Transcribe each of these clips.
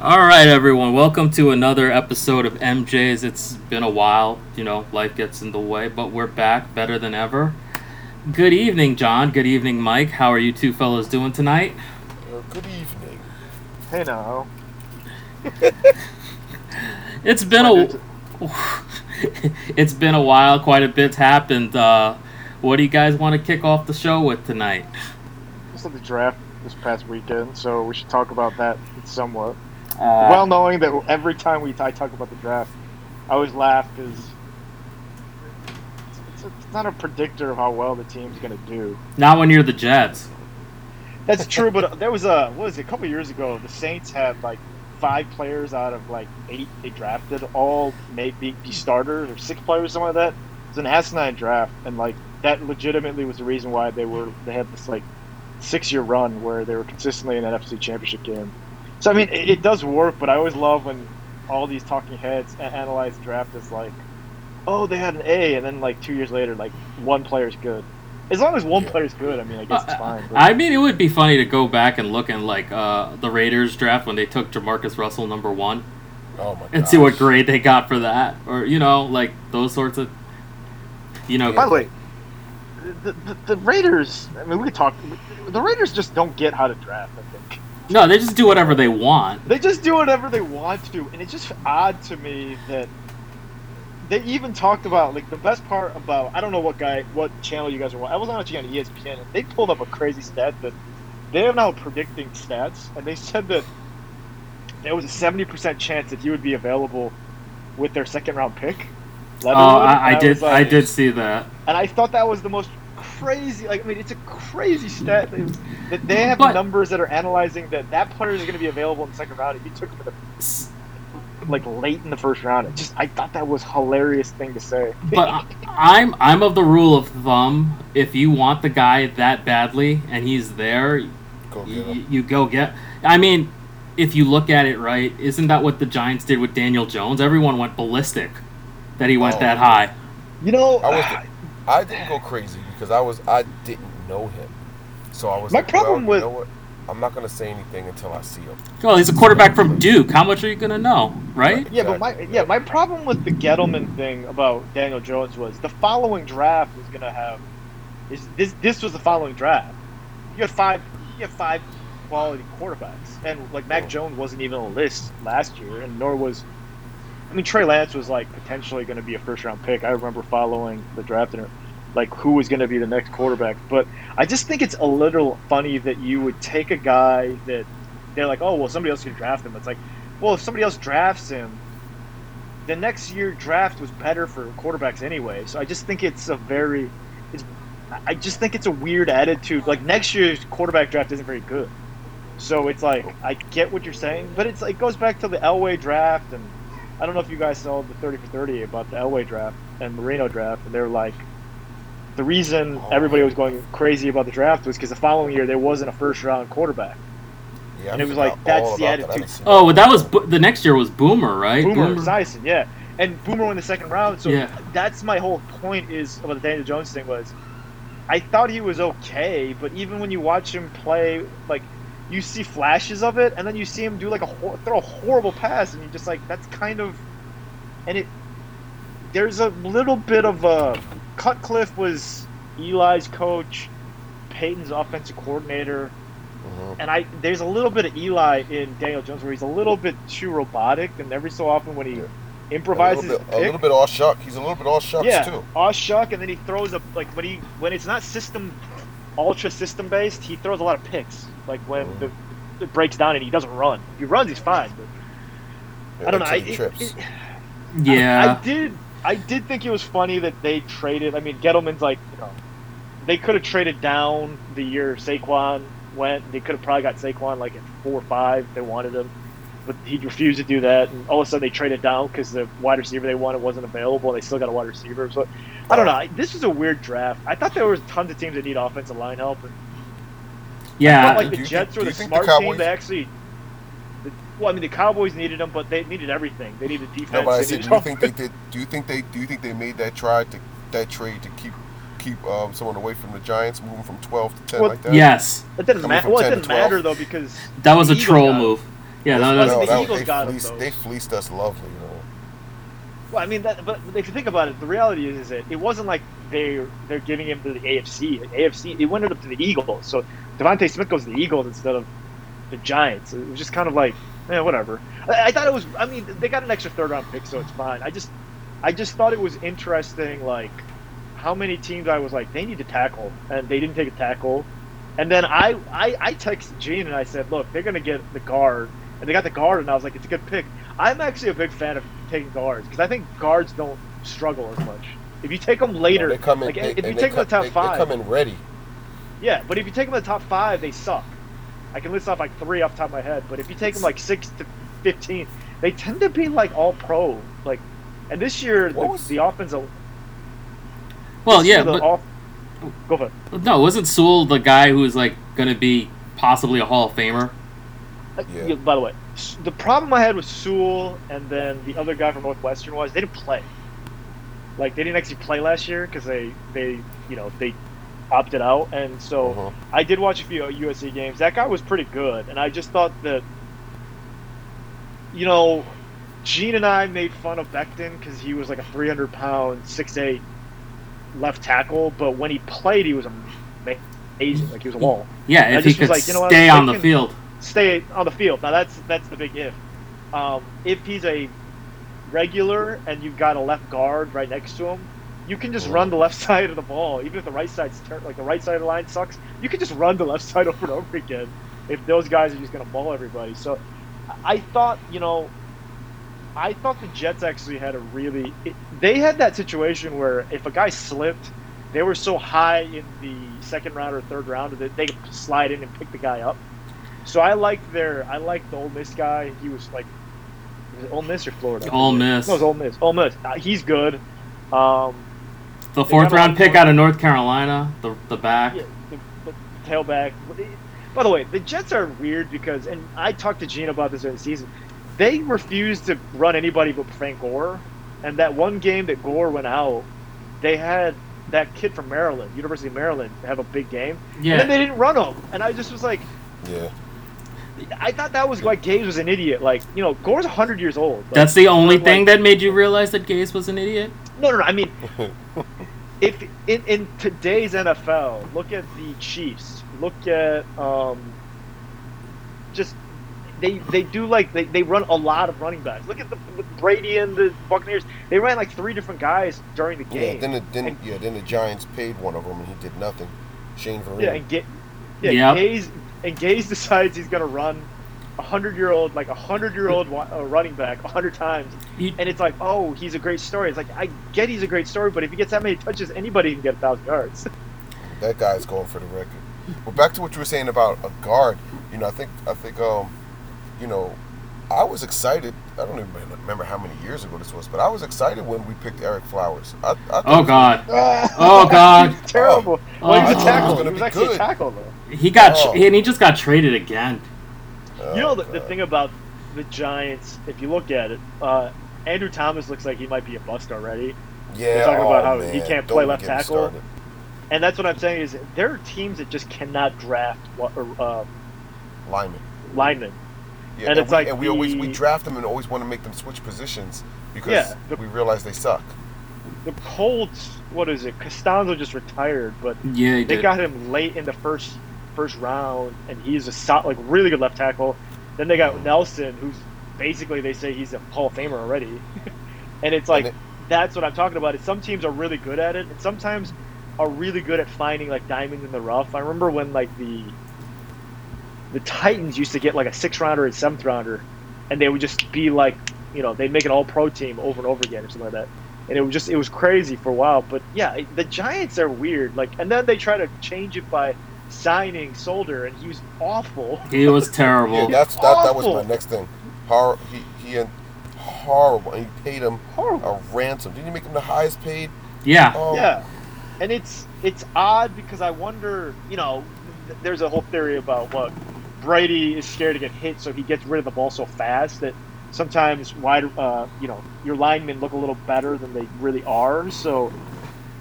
All right, everyone. Welcome to another episode of MJ's. It's been a while, you know, life gets in the way, but we're back better than ever. Good evening, John. Good evening, Mike. How are you two fellows doing tonight? Uh, good evening. Hey now. It's been a it's been a while. Quite a bit's happened. Uh, what do you guys want to kick off the show with tonight? Just the draft this past weekend, so we should talk about that somewhat. Uh, well, knowing that every time we I talk about the draft, I always laugh because it's, it's not a predictor of how well the team's going to do. not when you're the Jets. That's true, but there was a what was it, a couple years ago? The Saints had like five players out of like eight they drafted, all maybe be starters or six players, or something like that. It was an asinine draft, and like that legitimately was the reason why they were they had this like six year run where they were consistently in an NFC Championship game. So I mean, it, it does work, but I always love when all these talking heads a- analyze the draft as like, oh, they had an A, and then like two years later, like one player's good. As long as one player's good, I mean, I guess it's Uh, fine. but- I mean, it would be funny to go back and look in like uh, the Raiders draft when they took Jamarcus Russell number one Oh my and see what grade they got for that, or you know, like those sorts of, you know. By the way, the, the, the Raiders. I mean, we could talk. The Raiders just don't get how to draft. I think No, they just do whatever they want. they just do whatever they want to, and it's just odd to me that they even talked about like the best part about I don't know what guy, what channel you guys are watching. I was watching on ESPN, and they pulled up a crazy stat that they are now predicting stats, and they said that there was a seventy percent chance that he would be available with their second round pick. Oh, I, I did. was I like- did see that. and I thought that was the most crazy. Like, I mean, it's a crazy stat that- that they have But- numbers that are analyzing that that player is going to be available in the second round. If you took him in the, like late in the first round, it just I thought that was hilarious thing to say. But I- I'm I'm of the rule of thumb. If you want the guy that badly and he's there, Go you, you go get. I mean, if you look at it right, isn't that what the Giants did with Daniel Jones? Everyone went ballistic that he went Oh, that high. you know, I was. I didn't go crazy because I was. I didn't know him, so I was. My like, problem well, with- You know what? I'm not gonna say anything until I see him. Well, he's a quarterback from Duke. How much are you gonna know, right? yeah, but my yeah my problem with the Gettleman thing about Daniel Jones was the following draft was going to have is this this was the following draft. You had five you had five quality quarterbacks, and like Mac Oh. Jones wasn't even on the list last year, and nor was. I mean, Trey Lance was like potentially going to be a first round pick. I remember following the draft and like who was going to be the next quarterback. But I just think it's a little funny that you would take a guy that they're like, oh well, somebody else can draft him. It's like, well, if somebody else drafts him, the next year draft was better for quarterbacks anyway. So I just think it's a very, it's, I just think it's a weird attitude. Like next year's quarterback draft isn't very good. So it's like I get what you're saying, but it's it goes back to the Elway draft, and I don't know if you guys saw the 30 for 30 about the Elway draft and Marino draft, and they're like, the reason Oh, everybody was going crazy about the draft was because the following year there wasn't a first round quarterback. Yeah, and it was like, that's the about that. Attitude. Oh, but that was Bo- the next year was Boomer, right? Boomer, Esiason, yeah, and Boomer in the second round. So Yeah. that's my whole point is about the Daniel Jones thing was, I thought he was okay, but even when you watch him play, like you see flashes of it, and then you see him do like a hor- throw a horrible pass, and you're just like that's kind of, and it there's a little bit of a Cutcliffe was Eli's coach, Peyton's offensive coordinator. Mhm. And I there's a little bit of Eli in Daniel Jones where he's a little bit too robotic, and every so often when he Yeah. A improvises little, a bit, a little bit all shuck. He's a little bit all shucks yeah, too. aw shuck, and then he throws a like when he when it's not system ultra system based, he throws a lot of picks. Like when Mhm. the it breaks down and he doesn't run. If he runs, he's fine. But Yeah, I don't know. I, until it- it- Yeah. I did. I did think it was funny that they traded. I mean, Gettleman's like, you know, they could have traded down the year Saquon went. They could have probably got Saquon like at four or five. if They wanted him, but he refused to do that. And all of a sudden, they traded down because the wide receiver they wanted wasn't available. and They still got a wide receiver. So I don't know. This was a weird draft. I thought there was tons of teams that need offensive line help. And yeah. felt like the you Jets think- were the you think the smart team Cowboys- to actually. Well, I mean, the Cowboys needed them, but they needed everything. They needed defense. No, but I they said, do you think they did? Do you think they? Do you think they made that try to that trade to keep keep um, someone away from the Giants, moving from twelve to ten Well, like that? yes. It didn't Coming matter. from Well, it 10 to didn't 12. matter though because That was a troll got- move. Yeah, no, Well, no, the that- Eagles they, got 'em, fleeced, though. they fleeced us lovely. You know. Well, I mean, that, but if you think about it, the reality is, is that it wasn't like they they're giving him to the AFC. The AFC it went up to the Eagles. So DeVonta Smith goes to the Eagles instead of the Giants. It was just kind of like, eh, whatever. I, I thought it was. I mean, they got an extra third round pick, so it's fine. I just, I just thought it was interesting, like how many teams I was like they need to tackle, and they didn't take a tackle. And then I, I, I texted Gene and I said, look, they're gonna get the guard, and they got the guard, and I was like, it's a good pick. I'm actually a big fan of taking guards because I think guards don't struggle as much. If you take them later, they come in. like, they, if you take they them in the top they, five, they come in ready. yeah, but if you take them in the top five, they suck. I can list off like three off the top of my head, but if you take them like six to fifteen, they tend to be like all pro. Like, and this year the, What was- the offensive. well, this yeah, the but off- go for it. no, wasn't Sewell the guy who was like going to be possibly a Hall of Famer? Yeah. yeah, by the way, the problem I had with Sewell and then the other guy from Northwestern was they didn't play. Like they didn't actually play last year because they they you know they opted out, and so Mhm. I did watch a few USC games. That guy was pretty good, and I just thought that you know Gene and I made fun of Becton because he was like a 300 pound, 6'8 left tackle, but when he played, he was amazing. Like he was a wall. Yeah, I if he just was could like, you know stay I on the field. Stay on the field. Now that's that's the big if. Um, if he's a regular and you've got a left guard right next to him, you can just run the left side of the ball. Even if the right side's like the right side of the line sucks, you can just run the left side over and over again. If those guys are just going to ball everybody, so I thought you know. I thought the Jets actually had a really. It, they had that situation where if a guy slipped, they were so high in the second round or third round that they could slide in and pick the guy up. So I liked their. I liked the Ole Miss guy. He was like, was it Ole Miss or Florida? Ole Miss. No, it was Ole Miss. Ole Miss. Uh, he's good. Um, The fourth round pick out of North Carolina, the the back. yeah, the, the tailback. By the way, the Jets are weird because, and I talked to Gene about this during the season. They refuse to run anybody but Frank Gore, and that one game that Gore went out, they had that kid from Maryland, University of Maryland, have a big game, Yeah. and then they didn't run him, and I just was like, Yeah. I thought that was like Gase was an idiot. Like, you know, Gore's hundred years old. Like, that's the only like- thing that made you realize that Gase was an idiot. No, no, no. I mean, if in, in today's NFL, look at the Chiefs. Look at um, just they they do like they, they run a lot of running backs. Look at the, the Brady and the Buccaneers. They ran like three different guys during the Yeah. game. Then the, then And- yeah. Then the Giants paid one of them and he did nothing. Shane Vereen. Yeah, and get yeah, Yep. Gase and Gase decides he's gonna run a hundred year old like a hundred year old uh, running back a hundred times, You- and it's like, oh, he's a great story. It's like I get he's a great story, but if he gets that many touches, anybody can get a thousand yards. That guy's going for the record. But back to what you were saying about a guard. You know, I think I think um, you know, I was excited. I don't even remember how many years ago this was, but I was excited when we picked Ereck Flowers. I, I thought Oh he God, was- Oh, God. terrible. Oh, well, he was I a thought he tackle. was He was actually good. a tackle though. he got Oh. tr- and he just got traded again. Oh, You know the, the thing about the Giants, if you look at it, uh, Andrew Thomas looks like he might be a bust already. Yeah, They're talking about oh, how he can't don't play left tackle. started. And that's what I'm saying is there are teams that just cannot draft wa- or, uh, Lineman. linemen. Yeah, And it's we, like and we always we draft them and always want to make them switch positions because Yeah, the- we realize they suck. The Colts, what is it? Castonzo just retired, but Yeah, they did. got him late in the first first round, and he's a so, like really good left tackle. Then they got Nelson, who's basically they say he's a Hall of Famer already, and it's like And that's what I'm talking about. Is some teams are really good at it, and sometimes are really good at finding like diamonds in the rough. I remember when like the the Titans used to get like a six rounder and seventh rounder, and they would just be like, you know, they'd make an All Pro team over and over again or something like that. And it was just it was crazy for a while. But yeah, the Giants are weird. Like, and then they try to change it by signing Solder, and he was awful. He was terrible. Yeah, that's that, that was my next thing. Hor- he he had horrible, and you paid him Horrible. a ransom. Didn't you make him the highest paid? yeah. Oh, Yeah, and it's it's odd because I wonder, you know, there's a whole theory about what Brady is scared to get hit, so he gets rid of the ball so fast that sometimes wide, uh, you know, your linemen look a little better than they really are. So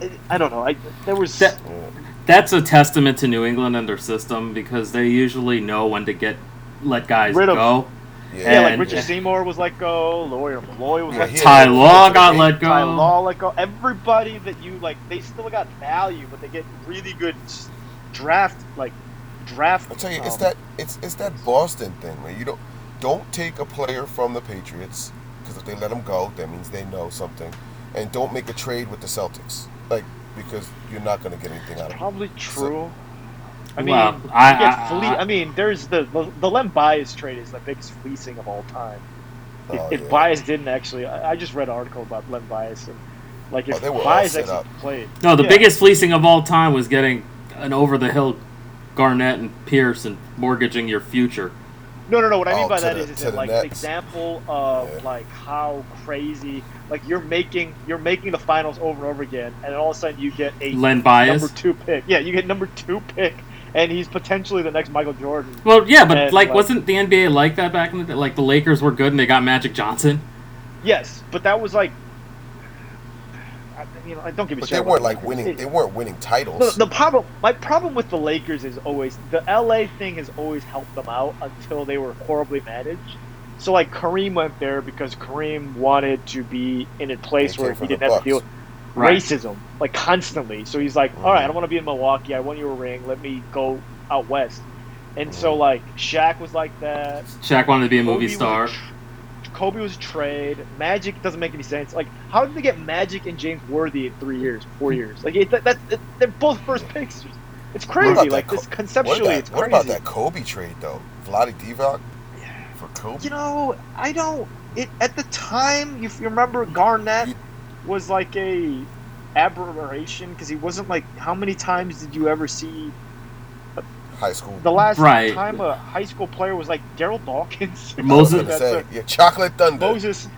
I- I don't know. I there was That- That's a testament to New England and their system because they usually know when to get let guys Rid of- go. Yeah. Yeah, like And- Richard Seymour was let go. Lawyer Milloy was Yeah, let he go. Ty Law got let go. Ty Law let go. Everybody that you like, they still got value, but they get really good draft like draft. I tell you, it's um, that it's it's that Boston thing, man. You don't don't take a player from the Patriots because if they let him go, that means they know something, and don't make a trade with the Celtics, like because you're not going to get anything out of it. Probably true. I mean, Well, I- get I- fle- I- I mean, there's the, the the Len Bias trade is the biggest fleecing of all time. If, Oh, if yeah. Bias didn't actually, I, I just read an article about Len Bias and like Oh, if they were all Bias set actually up. played. No, the Yeah. biggest fleecing of all time was getting an over the hill Garnett and Pierce and mortgaging your future. No, no, no. What I mean Oh, by to that the- is, is that, like Nets. an example of Yeah. like how crazy, like you're making you're making the finals over and over again, and then all of a sudden you get a Len number two pick. Yeah, you get number two pick, and he's potentially the next Michael Jordan. Well, yeah, but And, like, like- wasn't the NBA like that back in the day? Like the Lakers were good and they got Magic Johnson. Yes, but that was like, I- you know, don't give me. But shit they weren't like winning. They weren't winning titles. The, the problem, my problem with the Lakers is always the LA thing has always helped them out until they were horribly managed. So like Kareem went there because Kareem wanted to be in a place where he didn't have to deal with Right. racism like constantly. So he's like, all right, I mm-hmm. don't want to be in Milwaukee. I won you a ring. Let me go out west. And so like Shaq was like that. Shaq wanted to be a movie Kobe star. Was a tr- Kobe was a trade. Magic doesn't make any sense. Like, how did they get Magic and James Worthy in three years, four years? Like, it, that, that, it- they're both first picks. It's crazy. that Like, Co- this conceptually, about, it's what about that Kobe trade though? Vlade Divac yeah. for Kobe. You know, I don't. It at the time, if you remember, Garnett You- was like a aberration because he wasn't like. How many times did you ever see High school. the last Right. time a high school player was like Daryl Dawkins? Moses- That's say, a- yeah, Chocolate Thunder. Moses.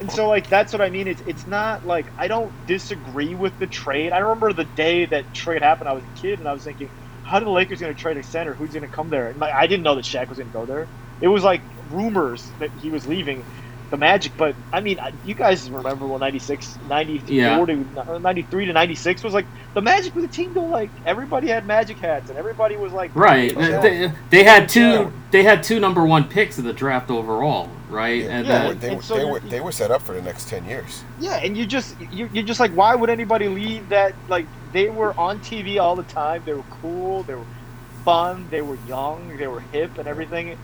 And so, like, that's what I mean. It's it's not like I don't disagree with the trade. I remember the day that trade happened. I was a kid, and I was thinking, how are the Lakers going to trade a center? Who's going to come there? And like, I didn't know that Shaq was going to go there. It was like rumors that he was leaving the Magic. But I mean, you guys remember when 96, 94 Yeah. to 93 to 96 was like the Magic was a team to like everybody had Magic hats, and everybody was like Right. Yeah. They, they had two. Yeah. They had two number one picks in the draft overall. Right. Yeah, and Yeah, they, were, they, and were, so they, were, they were set up for the next 10 years. Yeah, and you just you you're just like, why would anybody leave that? Like they were on TV all the time. They were cool. They were fun. They were young. They were hip and everything.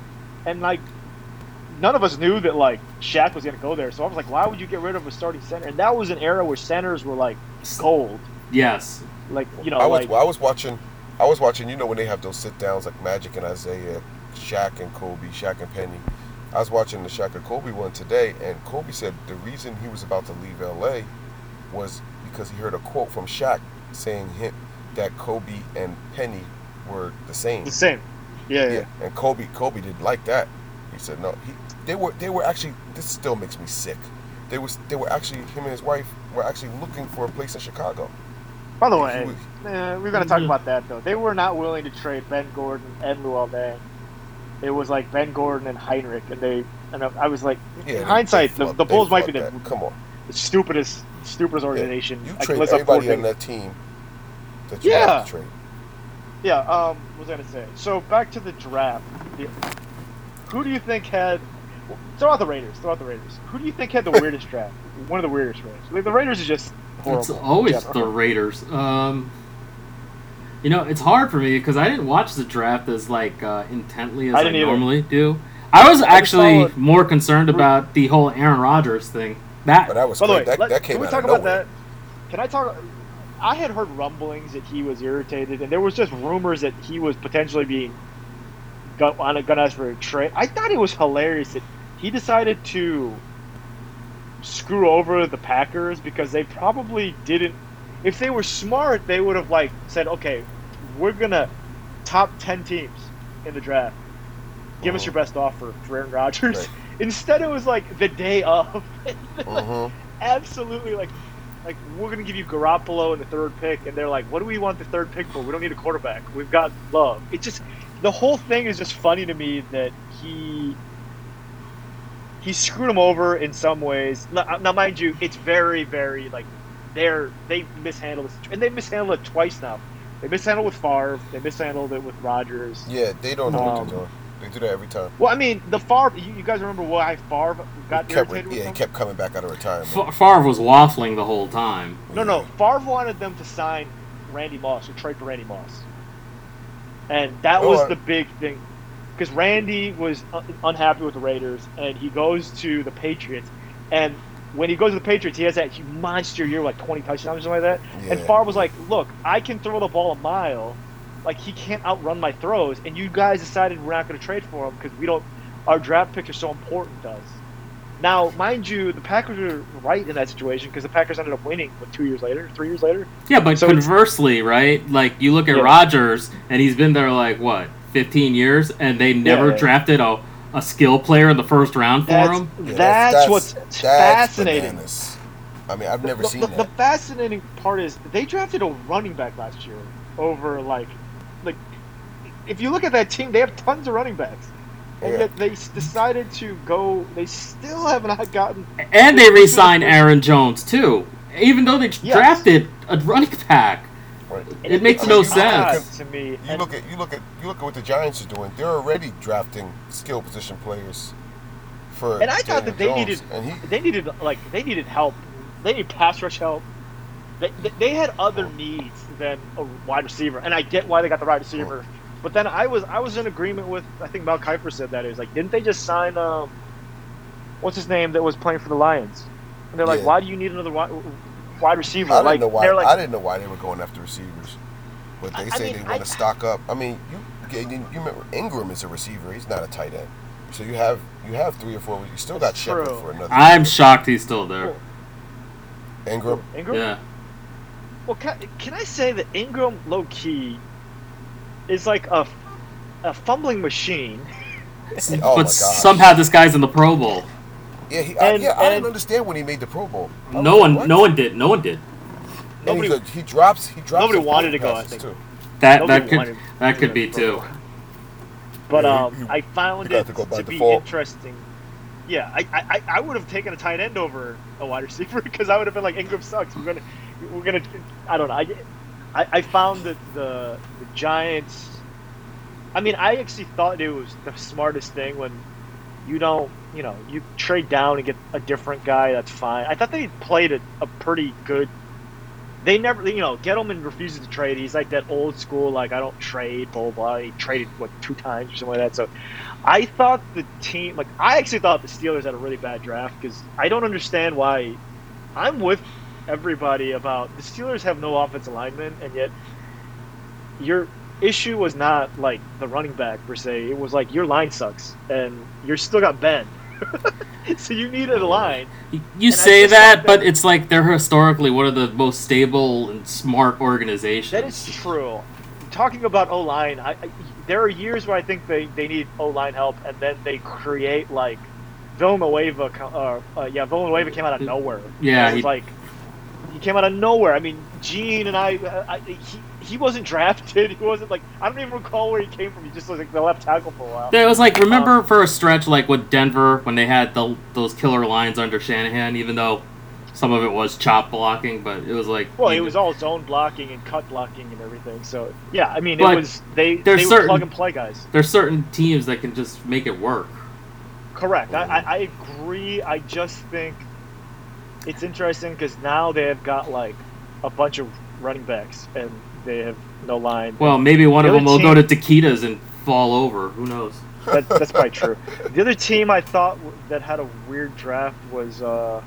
And like, none of us knew that like Shaq was gonna go there. So I was like, why would you get rid of a starting center? And that was an era where centers were like gold. yes. Like you know, I was like I was watching I was watching you know when they have those sit downs like Magic and Isiah, Shaq and Kobe, Shaq and Penny. I was watching the Shaq and Kobe one today and Kobe said the reason he was about to leave LA was because he heard a quote from Shaq saying him that Kobe and Penny were the same. the same. Yeah, yeah. Yeah, and Kobe Kobe didn't like that. He said no. He they were they were actually this still makes me sick. They was they were actually him and his wife were actually looking for a place in Chicago. By the way, was- eh, we're gonna talk Mhm. about that though. They were not willing to trade Ben Gordon and Luol Deng. It was like Ben Gordon and Hinrich, and they and I was like, Yeah, in hindsight, they the, the Bulls might be the, that. Come on, the stupidest, stupidest organization. you Like, trade let's have four everybody on things. that team that you Yeah. have to trade. Yeah. Um, what was I gonna say? So back to the draft. The- who do you think had? Throw out the Raiders. Throw out the Raiders. Who do you think had the weirdest draft? One of the weirdest drafts. Like, the Raiders are just horrible. It's always in the. Raiders. Um, you know, it's hard for me because I didn't watch the draft as like uh, intently as I I, didn't either. normally do. I was actually saw more concerned about the whole Aaron Rodgers thing. That But that was By the way, that, let- that came can we out talk of about nowhere. that? Can I talk? I had heard rumblings that he was irritated, and there was just rumors that he was potentially being gun on a gun ask for a trade. I thought it was hilarious that he decided to screw over the Packers because they probably didn't. If they were smart, they would have like said, "Okay, we're gonna top ten teams in the draft. Give us Mhm. your best offer for Aaron Rodgers." Right. Instead, it was like the day of. Mhm. absolutely like like we're gonna give you Garoppolo in the third pick, and they're like, what do we want the third pick for? We don't need a quarterback. We've got Love. It just the whole thing is just funny to me that he he screwed him over in some ways. Now, now mind you, it's very very like they're they mishandled this, and they mishandled it twice now. They mishandled with Favre. They mishandled it with Rodgers. Yeah, they don't know what Um, they're doing. They do that every time. Well, I mean, the Favre. You, you guys remember why Favre got Kept, irritated with yeah, he kept coming back out of retirement. F- Favre was waffling the whole time. No, no. Favre wanted them to sign Randy Moss or trade for Randy Moss, and that was the big thing. Because Randy was un- unhappy with the Raiders, and he goes to the Patriots, and when he goes to the Patriots, he has that monster year, like twenty touchdowns or something like that. And Yeah. Favre was like, "Look, I can throw the ball a mile, like he can't outrun my throws, and you guys decided we're not going to trade for him because we don't. Our draft picks are so important to us." Now, mind you, the Packers are right in that situation because the Packers ended up winning what two years later, three years later. Yeah, but So conversely, right? Like you look at Yeah. Rodgers, and he's been there like what, fifteen years, and they never yeah. drafted a, a skill player in the first round for That's, him. Yeah, that's, what's that's fascinating. bananas. I mean, I've never the, seen the, that. the fascinating part is they drafted a running back last year over like, like, if you look at that team, they have tons of running backs, and yet they decided to go. They still have not gotten. And they re-signed Aaron Jones too, even though they Yes. drafted a running back. Right. and It makes I no mean, you look at- sense. to me. You look at you look at you look at what the Giants are doing. They're already drafting skill position players for. And I thought that they Jones, needed- and he they needed like they needed help. They need pass rush help. They, they, they had other oh. needs than a wide receiver, and I get why they got the wide receiver. Oh. But then I was I was in agreement with I think Mel Kiper said that it was like didn't they just sign um what's his name that was playing for the Lions? And they're like, Yeah. why do you need another wide, wide receiver? I didn't like know why. they're like I didn't know why they were going after receivers, but they I- I say mean, they want to stock up. I mean, you you, you remember Engram is a receiver. He's not a tight end. So you have you have three or four. You still got That's Shepard true. for another. I'm shocked he's still there. Engram. Engram. Yeah. Well, can, can I say that Engram low key is like a a fumbling machine? Oh but God. somehow this guy's in the Pro Bowl. Yeah, he, I, And- yeah. I and- didn't understand when he made the Pro Bowl. I was No like, one, what? no one did. No one did. And Nobody- he's a- he drops. He drops. Nobody some wanted to go, I think. Too. That Nobody that could wanted that could be too. pro. But Yeah, um, you- I found it to to be interesting. Yeah, I, I, I would have taken a tight end over a wide receiver because I would have been like Engram sucks. We're gonna we're gonna I don't know. I, I, I found that the the Giants. I mean, I actually thought it was the smartest thing when you don't you know you trade down and get a different guy. That's fine. I thought they played a, a pretty good. They never, you know, Gettleman refuses to trade. He's like that old school, like I don't trade, blah blah. blah. He traded what two times or something like that. So, I thought the team, like I actually thought the Steelers had a really bad draft because I don't understand why. I'm with everybody about the Steelers have no offensive linemen, and yet your issue was not like the running back per se. It was like your line sucks, and you're still got Ben. so you needed a line. You And say that, but that- it's like they're historically one of the most stable and smart organizations. That is true. Talking about O line, there are years where I think they, they need O line help, and then they create like Villanueva. Uh, uh, yeah, Villanueva came out of nowhere. Yeah, he- like he came out of nowhere. I mean, Gene and I, I, he he wasn't drafted. He wasn't like I don't even recall where he came from. He just was like the left tackle for a while. It was like remember Um, for a stretch like with Denver when they had the, those killer lines under Shanahan, even though some of it was chop blocking, but it was like Well, it was all zone blocking and cut blocking and everything. So yeah, I mean, it was they there's they were certain- plug and play guys. there's certain teams that can just make it work. Correct. I, I, I agree. I just think it's interesting because now they have got like a bunch of running backs and they have no line. Well, maybe one The of them other will go to team- Taquitas and fall over. Who knows? that, that's probably true. The other team I thought that had a weird draft was uh,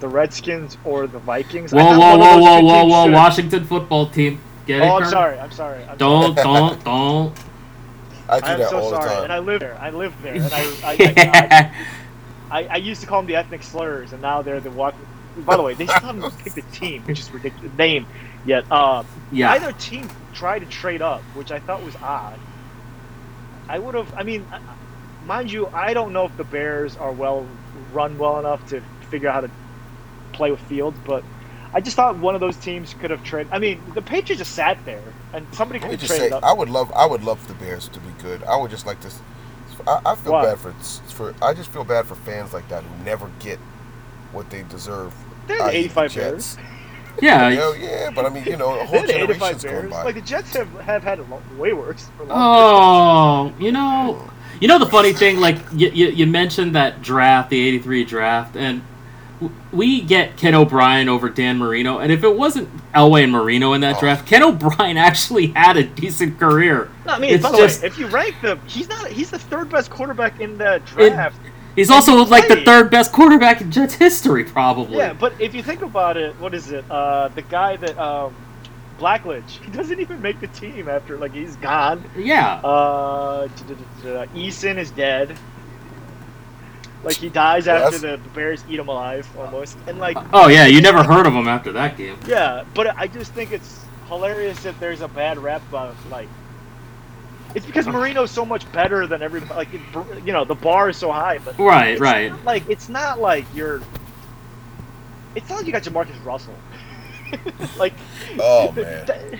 the Redskins or the Vikings. I Whoa, whoa, whoa, whoa, whoa, whoa! should- Washington football team. Get it? Oh, I'm Kurt? sorry. I'm sorry. I'm Don't, sorry. don't, don't. I do I'm that so all sorry, the and I time. live there. I live there, and I, I, I, I, I, I used to call them the ethnic slurs, and now they're the walk. By the way, they still haven't picked a team, which is ridiculous name yet. Uh, yeah. Neither team tried to trade up, which I thought was odd. I would have. I mean, mind you, I don't know if the Bears are well run well enough to figure out how to play with Fields, but I just thought one of those teams could have traded. I mean, the Patriots just sat there, and somebody could have just say, up. I would love, I would love the Bears to be good. I would just like to. S- I, I feel Why? bad for for. I just feel bad for fans like that who never get what they deserve. They're the i.e. 85 Jets. Yeah. Hell yeah, but I mean, you know, a whole had eight to five generation's gone by. Like the Jets have, have had it lo- way worse. For long. Oh, you know, you know the funny thing, like you, you, you mentioned that draft, the '83 draft, and w- we get Ken O'Brien over Dan Marino, and if it wasn't Elway and Marino in that Oh. draft, Ken O'Brien actually had a decent career. No, I mean, It's by the way, if you rank them, he's not. He's the third best quarterback in the draft. He's And also he like the third best quarterback in Jets history, probably. yeah, but if you think about it, what is it? Uh, the guy that um, Blackledge, he doesn't even make the team after like he's gone. Yeah. Uh, Eason is dead. Like he dies Well, after the Bears eat him alive, almost. And like, Oh yeah, you never heard of him after that game. yeah, but I just think it's hilarious that there's a bad rap about like. It's because Marino's so much better than everybody. Like, it, you know, the bar is so high, but Right, it's right. not like it's not like you're. It's not like you got Jamarcus Russell. like, Oh, man. that-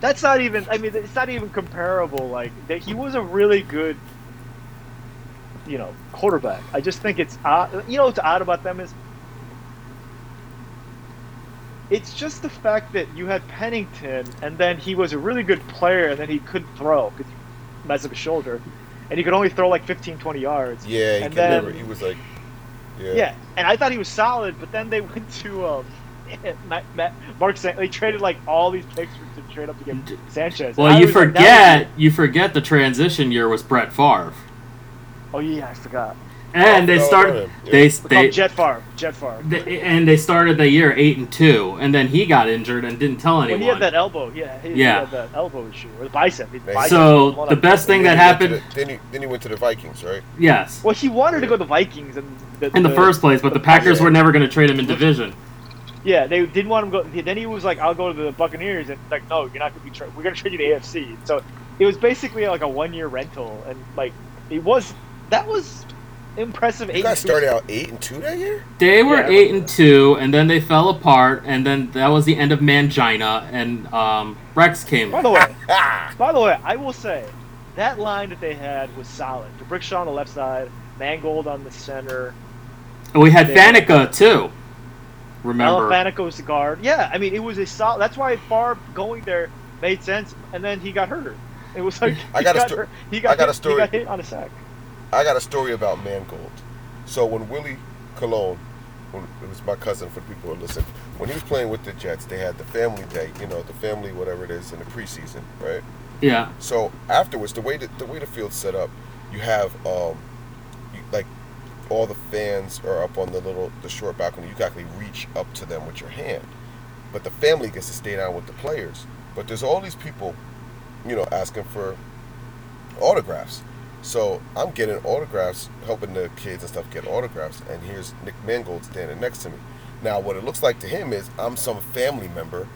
that's not even. I mean, it's not even comparable. Like, that he was a really good, you know, quarterback. I just think it's odd. You know what's odd about them is. It's just the fact that you had Pennington, and then he was a really good player, and then he couldn't throw because he messed up his shoulder, and he could only throw like 15, 20 yards. Yeah, he And could then- never. He was like, yeah. Yeah, and I thought he was solid, but then they went to um, Matt, Matt, Mark. San- they traded like all these picks to trade up to get Sanchez. Well, you was like, that forget you forget the transition year was Brett Favre, was- oh yeah, I forgot. and oh, they Oh, started yeah. they We call they, Jet Favre. Jet Favre. they and they started the year eight and two, and then he got injured and didn't tell When anyone. he had that elbow, yeah, he, Yeah. he had that elbow issue or the bicep. his bicep So, was one the best thing that he went to happened- the- then he then he went to the Vikings, right? yes, Well, he wanted to go to the Vikings and the, in the first place, but the Packers Yeah. were never going to trade him in division. Yeah, they didn't want him to go. Then he was like, "I'll go to the Buccaneers," and like, "No, you're not going to be. Tra- we're going to trade you to AFC." So it was basically like a one year rental, and like it was that was impressive. You eight guys started out eight and two that year. They were Yeah, eight and that. two, and then they fell apart, and then that was the end of Mangina, and um, Rex came. By the way, by the way, I will say that line that they had was solid. Brickshaw on the left side, Mangold on the center, And we had Yeah. Faneca too. Remember? Alan Faneca was the guard. Yeah, I mean it was a solid. That's why Favre going there made sense, and then he got hurt. It was like I he got a sto- hurt- he got I got a hit- story. He got hit on a sack. I got a story about Mangold. So when Willie Colon, was my cousin for the people who listen, when he was playing with the Jets, they had the family day, you know, the family whatever it is in the preseason, right? Yeah. So afterwards, the way that the way the field's set up, you have um, you, like all the fans are up on the little the short balcony. You can actually reach up to them with your hand, but the family gets to stay down with the players. But there's all these people, you know, asking for autographs. So I'm getting autographs, helping the kids and stuff get autographs, and here's Nick Mangold standing next to me. Now, what it looks like to him is I'm some family member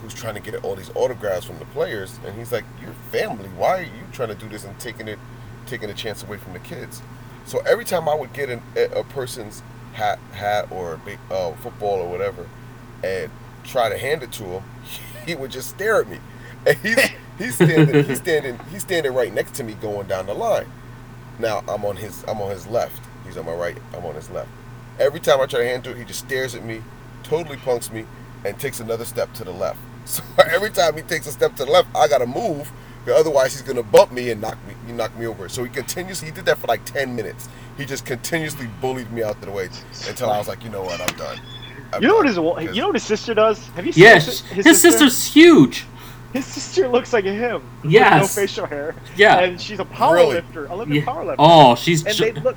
who's trying to get all these autographs from the players, and he's like, "You're family. Why are you trying to do this and taking it, taking a chance away from the kids?" So every time I would get an, a, a person's hat, hat or uh, football or whatever, and try to hand it to him, he would just stare at me, and he's he's standing he's standing he's standing right next to me going down the line. Now I'm on his I'm on his left. He's on my right. I'm on his left. Every time I try to hand it to him, he just stares at me, totally punks me, and takes another step to the left. So every time he takes a step to the left, I gotta move, because otherwise he's gonna bump me and knock me he knock me over. So he continuously he did that for like ten minutes. He just continuously bullied me out of the way until I was like, you know what, I'm done. I'm You know what done." his you know what his sister does? Have you seen Yes. his, His, sister's huge. His sister looks like him. with Yes. no facial hair. Yeah. and she's a power Really? lifter, Olympic Yeah. power lifter. Oh, she's and ju- they look.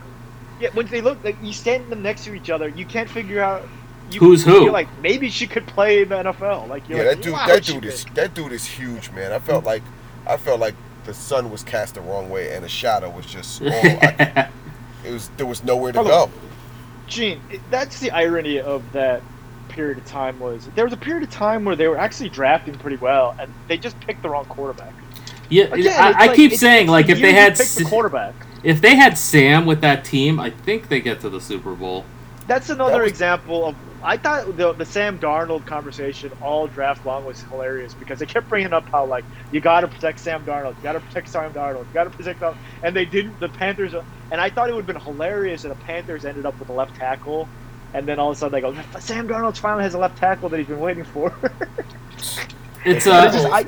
Yeah, when they look, like you stand them next to each other, you can't figure out. You, Who's who? You're like maybe she could play in the NFL. Like you're Yeah, like, that dude, wow, that dude is could. that dude is huge, man. I felt like, I felt like the sun was cast the wrong way, and the shadow was just, oh, I, it was there was nowhere to Hold go. on. Gene, that's the irony of that period of time. Was there was a period of time where they were actually drafting pretty well, and they just picked the wrong quarterback. yeah, Again, I, I like- keep it's- saying it's like if they had the quarterback. if they had Sam with that team, I think they get to the Super Bowl. That's another was- example of. I thought the, the Sam Darnold conversation all draft long was hilarious because they kept bringing up how like you got to protect Sam Darnold, you got to protect Sam Darnold, you got to protect them, and they didn't. The Panthers, and I thought it would have been hilarious if the Panthers ended up with a left tackle and then all of a sudden they go, Sam Darnold finally has a left tackle that he's been waiting for. It's But uh, it's just- I-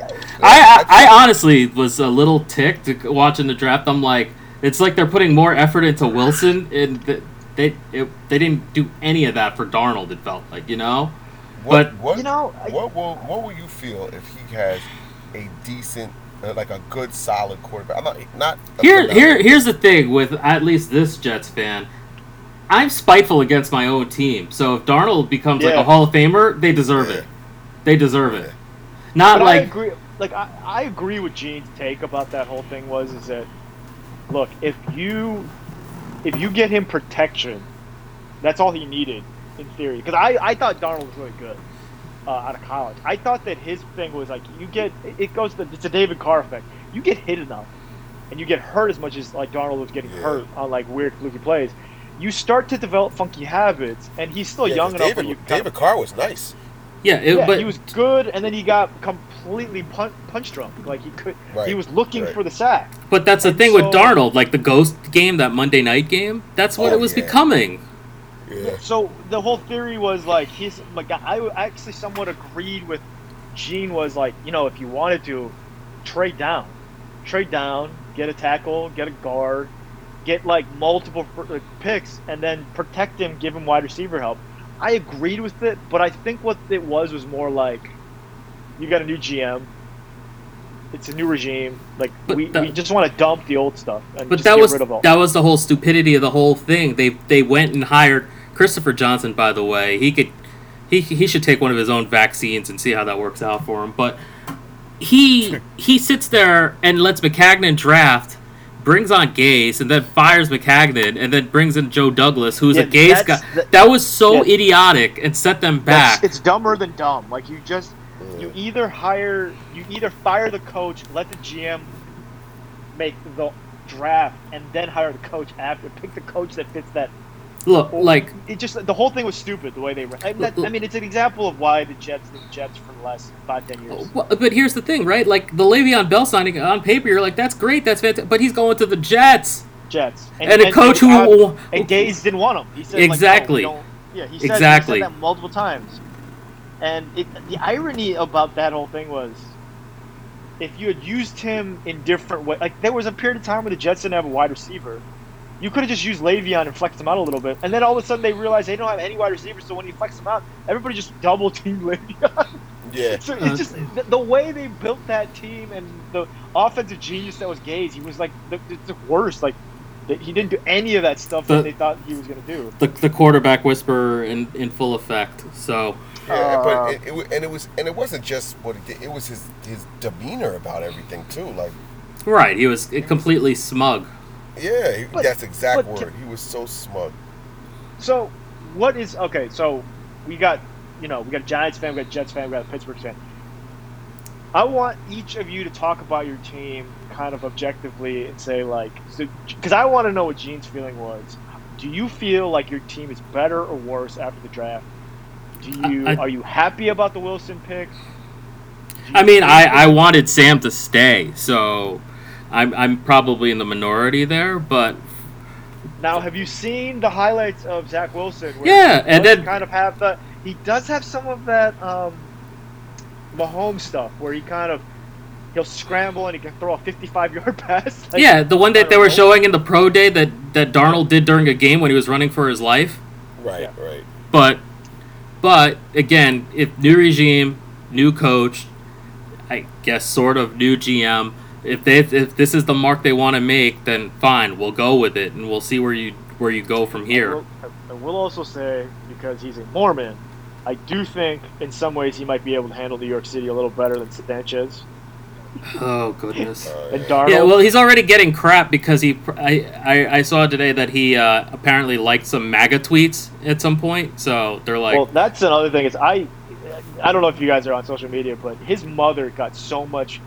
I, I I honestly was a little ticked watching the draft. I'm like, it's like they're putting more effort into Wilson, and th- they it, they didn't do any of that for Darnold. It felt like you know. What, But- what, you know, I- what will what will you feel if he has a decent, uh, like a good, solid quarterback? I'm not not Here, here, here's the thing with at least this Jets fan. I'm spiteful against my own team, so if Darnold becomes like a Hall of Famer, they deserve Yeah. it. They deserve it. Not but I like agree. Like I, I agree with Gene's take about that whole thing was is that look if you if you get him protection, that's all he needed in theory. Because I, I thought Darnold was really good uh, out of college. I thought that his thing was like you get it goes to it's a David Carr effect. You get hit enough, and you get hurt as much as like Darnold was getting Yeah. hurt on like weird fluky plays. You start to develop funky habits, and he's still Yeah, young 'cause enough. David, you David Carr was nice. yeah, it, yeah, but he was good, and then he got completely punch, punch drunk. Like he could, Right, he was looking right. for the sack. but that's the and thing with so- Darnold, like the ghost game, that Monday night game. That's what Oh, it was yeah. becoming. Yeah. So the whole theory was like he's like I actually somewhat agreed with Gene was like you know if you wanted to trade down, trade down, get a tackle, get a guard, get like multiple picks, and then protect him, give him wide receiver help. I agreed with it, but I think what it was was more like you got a new GM. It's a new regime. Like But we, we just want to dump the old stuff and But that get was rid of all. that was the whole stupidity of the whole thing. They they went and hired Christopher Johnson. By the way, he could he he should take one of his own vaccines and see how that works out for him. But he he sits there and lets Maccagnan draft, brings on Gase, and then fires Maccagnan, and then brings in Joe Douglas, who's Yeah, a Gase guy. that's- that- That was so yeah. idiotic and set them back. It's dumber than dumb. Like you just you either hire you either fire the coach, let the GM make the draft, and then hire the coach after. Pick the coach that fits that. Look, like It just the whole thing was stupid the way they. ran. I, mean, that, I mean, it's an example of why the Jets, the Jets for the last five ten years. Well, but here's the thing, right? Like the Le'Veon Bell signing on paper, you're like, that's great, that's fantastic. But he's going to the Jets, Jets and, a coach who, uh, and Gase didn't want him. He said like, no, Exactly. yeah, he said, Exactly. He said that multiple times. And it, the irony about that whole thing was, if you had used him in different ways, like there was a period of time where the Jets didn't have a wide receiver. You could have just used Le'Veon and flexed him out a little bit, and then all of a sudden they realize they don't have any wide receivers. So when you flex them out, everybody just double teamed Le'Veon. Yeah. So Uh, it's just the, the way they built that team and the offensive genius that was Gase. He was like the, the, the worst. Like the, he didn't do any of that stuff The- that they thought he was going to do. the, the quarterback whisperer in, in full effect. So Yeah, Uh, but it, it, and it was and it wasn't just what he did. It was his his demeanor about everything too. Like, right, he was completely smug. Yeah, he, But- that's exact but- word. He was so smug. So what is okay? So we got you know we got a Giants fan, we got a Jets fan, we got a Pittsburgh fan. I want each of you to talk about your team kind of objectively and say like, because I want to know what Gene's feeling was. Do you feel like your team is better or worse after the draft? Do you I- are you happy about the Wilson pick? I mean, I, I wanted Sam to stay, so I'm, I'm probably in the minority there, but Now, have you seen the highlights of Zach Wilson? where Yeah, he and does then- kind of have the he does have some of that um, Mahomes stuff where he kind of he'll scramble and he can throw a 55 yard pass. Like, yeah, the one that they were showing in the pro day that, that Darnold did during a game when he was running for his life. Right, Yeah. right. But, but again, if new regime, new coach, I guess sort of new GM. If they if this is the mark they want to make, then fine, we'll go with it, and we'll see where you where you go from I here. will, I will also say because he's a Mormon, I do think in some ways he might be able to handle New York City a little better than Sanchez Oh goodness. And yeah. Darnold. Yeah, well, he's already getting crap because he. I, I, I saw today that he uh, apparently liked some MAGA tweets at some point. So they're like, well, that's another thing. Is I, I don't know if you guys are on social media, but his mother got so much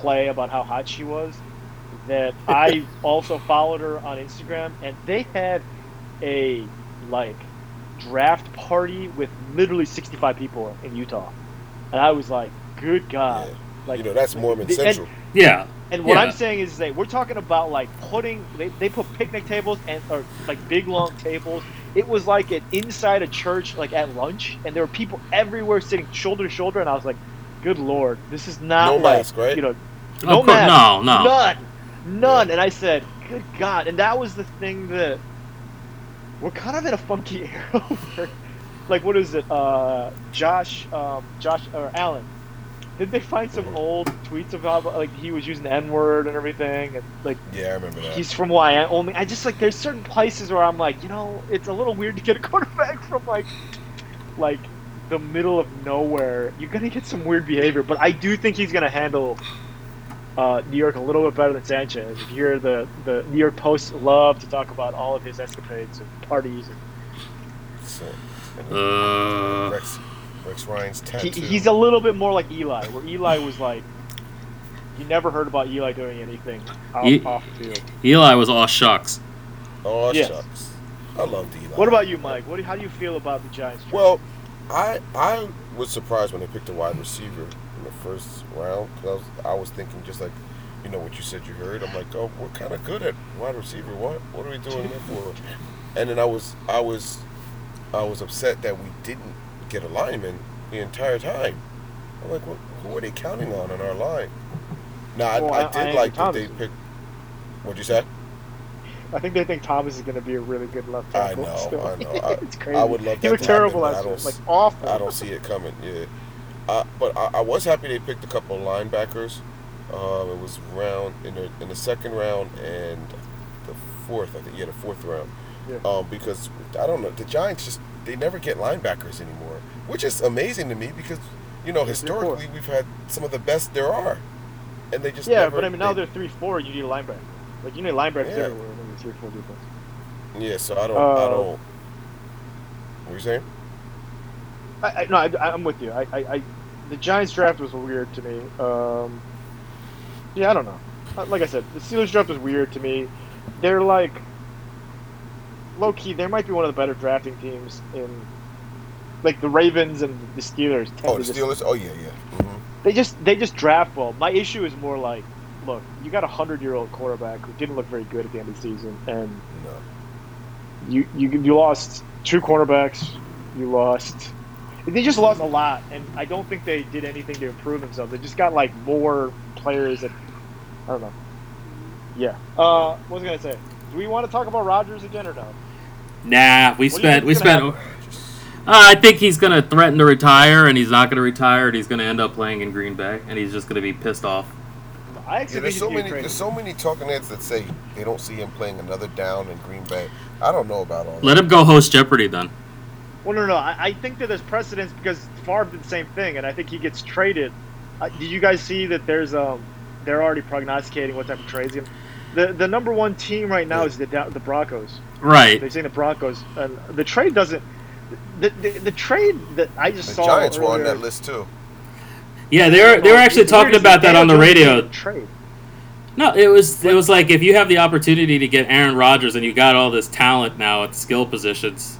play about how hot she was that I also followed her on Instagram, and they had a like draft party with literally 65 people in Utah, and I was like, good God. Yeah. Like, you know, that's Mormon the- Central. yeah, and what Yeah. I'm saying is that we're talking about like putting they, they put picnic tables and or like big long tables it was like an inside a church, like at lunch, and there were people everywhere sitting shoulder to shoulder, and I was like, "Good lord, this is not No like mask, right? you know, no course- mask, no, no. none, none." And I said, "Good God!" And that was the thing that we're kind of in a funky era. Where, like, what is it? Uh, Josh, um, Josh or Alan? Did they find some old tweets about like he was using the N word and everything, and like Yeah, I remember that. he's from Wyoming. Only I just like there's certain places where I'm like, you know, it's a little weird to get a quarterback from like, like the middle of nowhere. You're gonna get some weird behavior, but I do think he's gonna handle uh, New York a little bit better than Sanchez. If you hear the the New York Post love to talk about all of his escapades and parties, and So, Uh, Rex, Rex Ryan's he, tattoo. he's a little bit more like Eli, where Eli was like. You never heard about Eli doing anything off, Ye- off field. Eli was all shucks. oh Yes. shucks. I love Eli. What about you, Mike? What do, how do you feel about the Giants? draft? Well, I I was surprised when they picked a wide receiver in the first round. 'cause I was I was thinking just like, you know what you said you heard. I'm like, oh, we're kind of good at wide receiver. What what are we doing that for? And then I was I was I was upset that we didn't get a lineman the entire time. I'm like, what, who are they counting on in our line? No, I, Well, I I- did I like that they picked. What'd you say? I think they think Thomas is going to be a really good left tackle. I know, still. I know. I- it's crazy. I would love He looked terrible last year, like awful. I don't see it coming. Yeah, uh, but I, I was happy they picked a couple of linebackers. Um, it was round in the in the second round and the fourth. I think yeah, the fourth round. Yeah. Um, because I don't know, the Giants just they never get linebackers anymore, which is amazing to me because you know Yes, they're poor. historically we've had some of the best there are, and they just yeah, never, but I mean now they- they're three four. You need a linebacker. Like you need linebackers Yeah. everywhere three four defense. yeah. So I don't Uh, I don't. What you saying? I, I no, I, I'm with you. I, I, I, the Giants draft was weird to me. Um, yeah, I don't know. Uh, Like I said, the Steelers draft was weird to me. They're like low key. They might be one of the better drafting teams in. Like the Ravens and the Steelers. Oh, the just- Steelers. Oh yeah, yeah. hmm They just they just draft well. My issue is more like, look, you got a hundred year old quarterback who didn't look very good at the end of the season, and No. you you you lost two cornerbacks. You lost. They just lost a lot, and I don't think they did anything to improve themselves. They just got like more players that I don't know. Yeah. Uh, what was I gonna say? Do we want to talk about Rodgers again or no? Nah, we What spent we spent. Uh, I think he's gonna threaten to retire, and he's not gonna retire, and he's gonna end up playing in Green Bay, and he's just gonna be pissed off. I Yeah, there's so many. many. There's so many talking heads that say they don't see him playing another down in Green Bay. I don't know about all that. Let him go host Jeopardy then. Well, no, no, no. I, I think that there's precedence because Favre did the same thing, and I think he gets traded. Uh, did you guys see that there's um they're already prognosticating what type of trades? Gonna, the the number one team right now is the Da- the Broncos. Right. They're saying the Broncos, and the trade doesn't. The, the, the trade that I just The saw Giants were on that list too. Yeah, they were they were actually talking about that on the radio. Trade. No, it was it was like if you have the opportunity to get Aaron Rodgers and you got all this talent now at skill positions.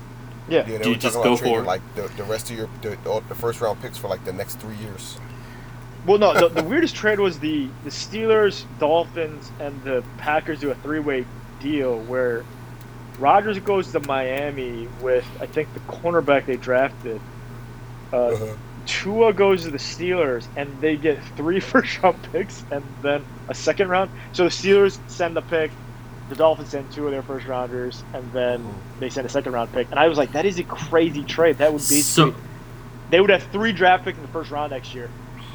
Yeah. Yeah, they you were just about go for it? like the, the rest of your the, the first round picks for like the next three years. Well, no, the, the weirdest trade was the the Steelers, Dolphins, and the Packers do a three way deal where Rodgers goes to Miami with I think the cornerback they drafted. Uh, Uh-huh. Tua goes to the Steelers, and they get three first round picks and then a second round. So the Steelers send the pick, the Dolphins send two of their first rounders, and then they send a second round pick. And I was like, that is a crazy trade. That would be So they would have three draft picks in the first round next year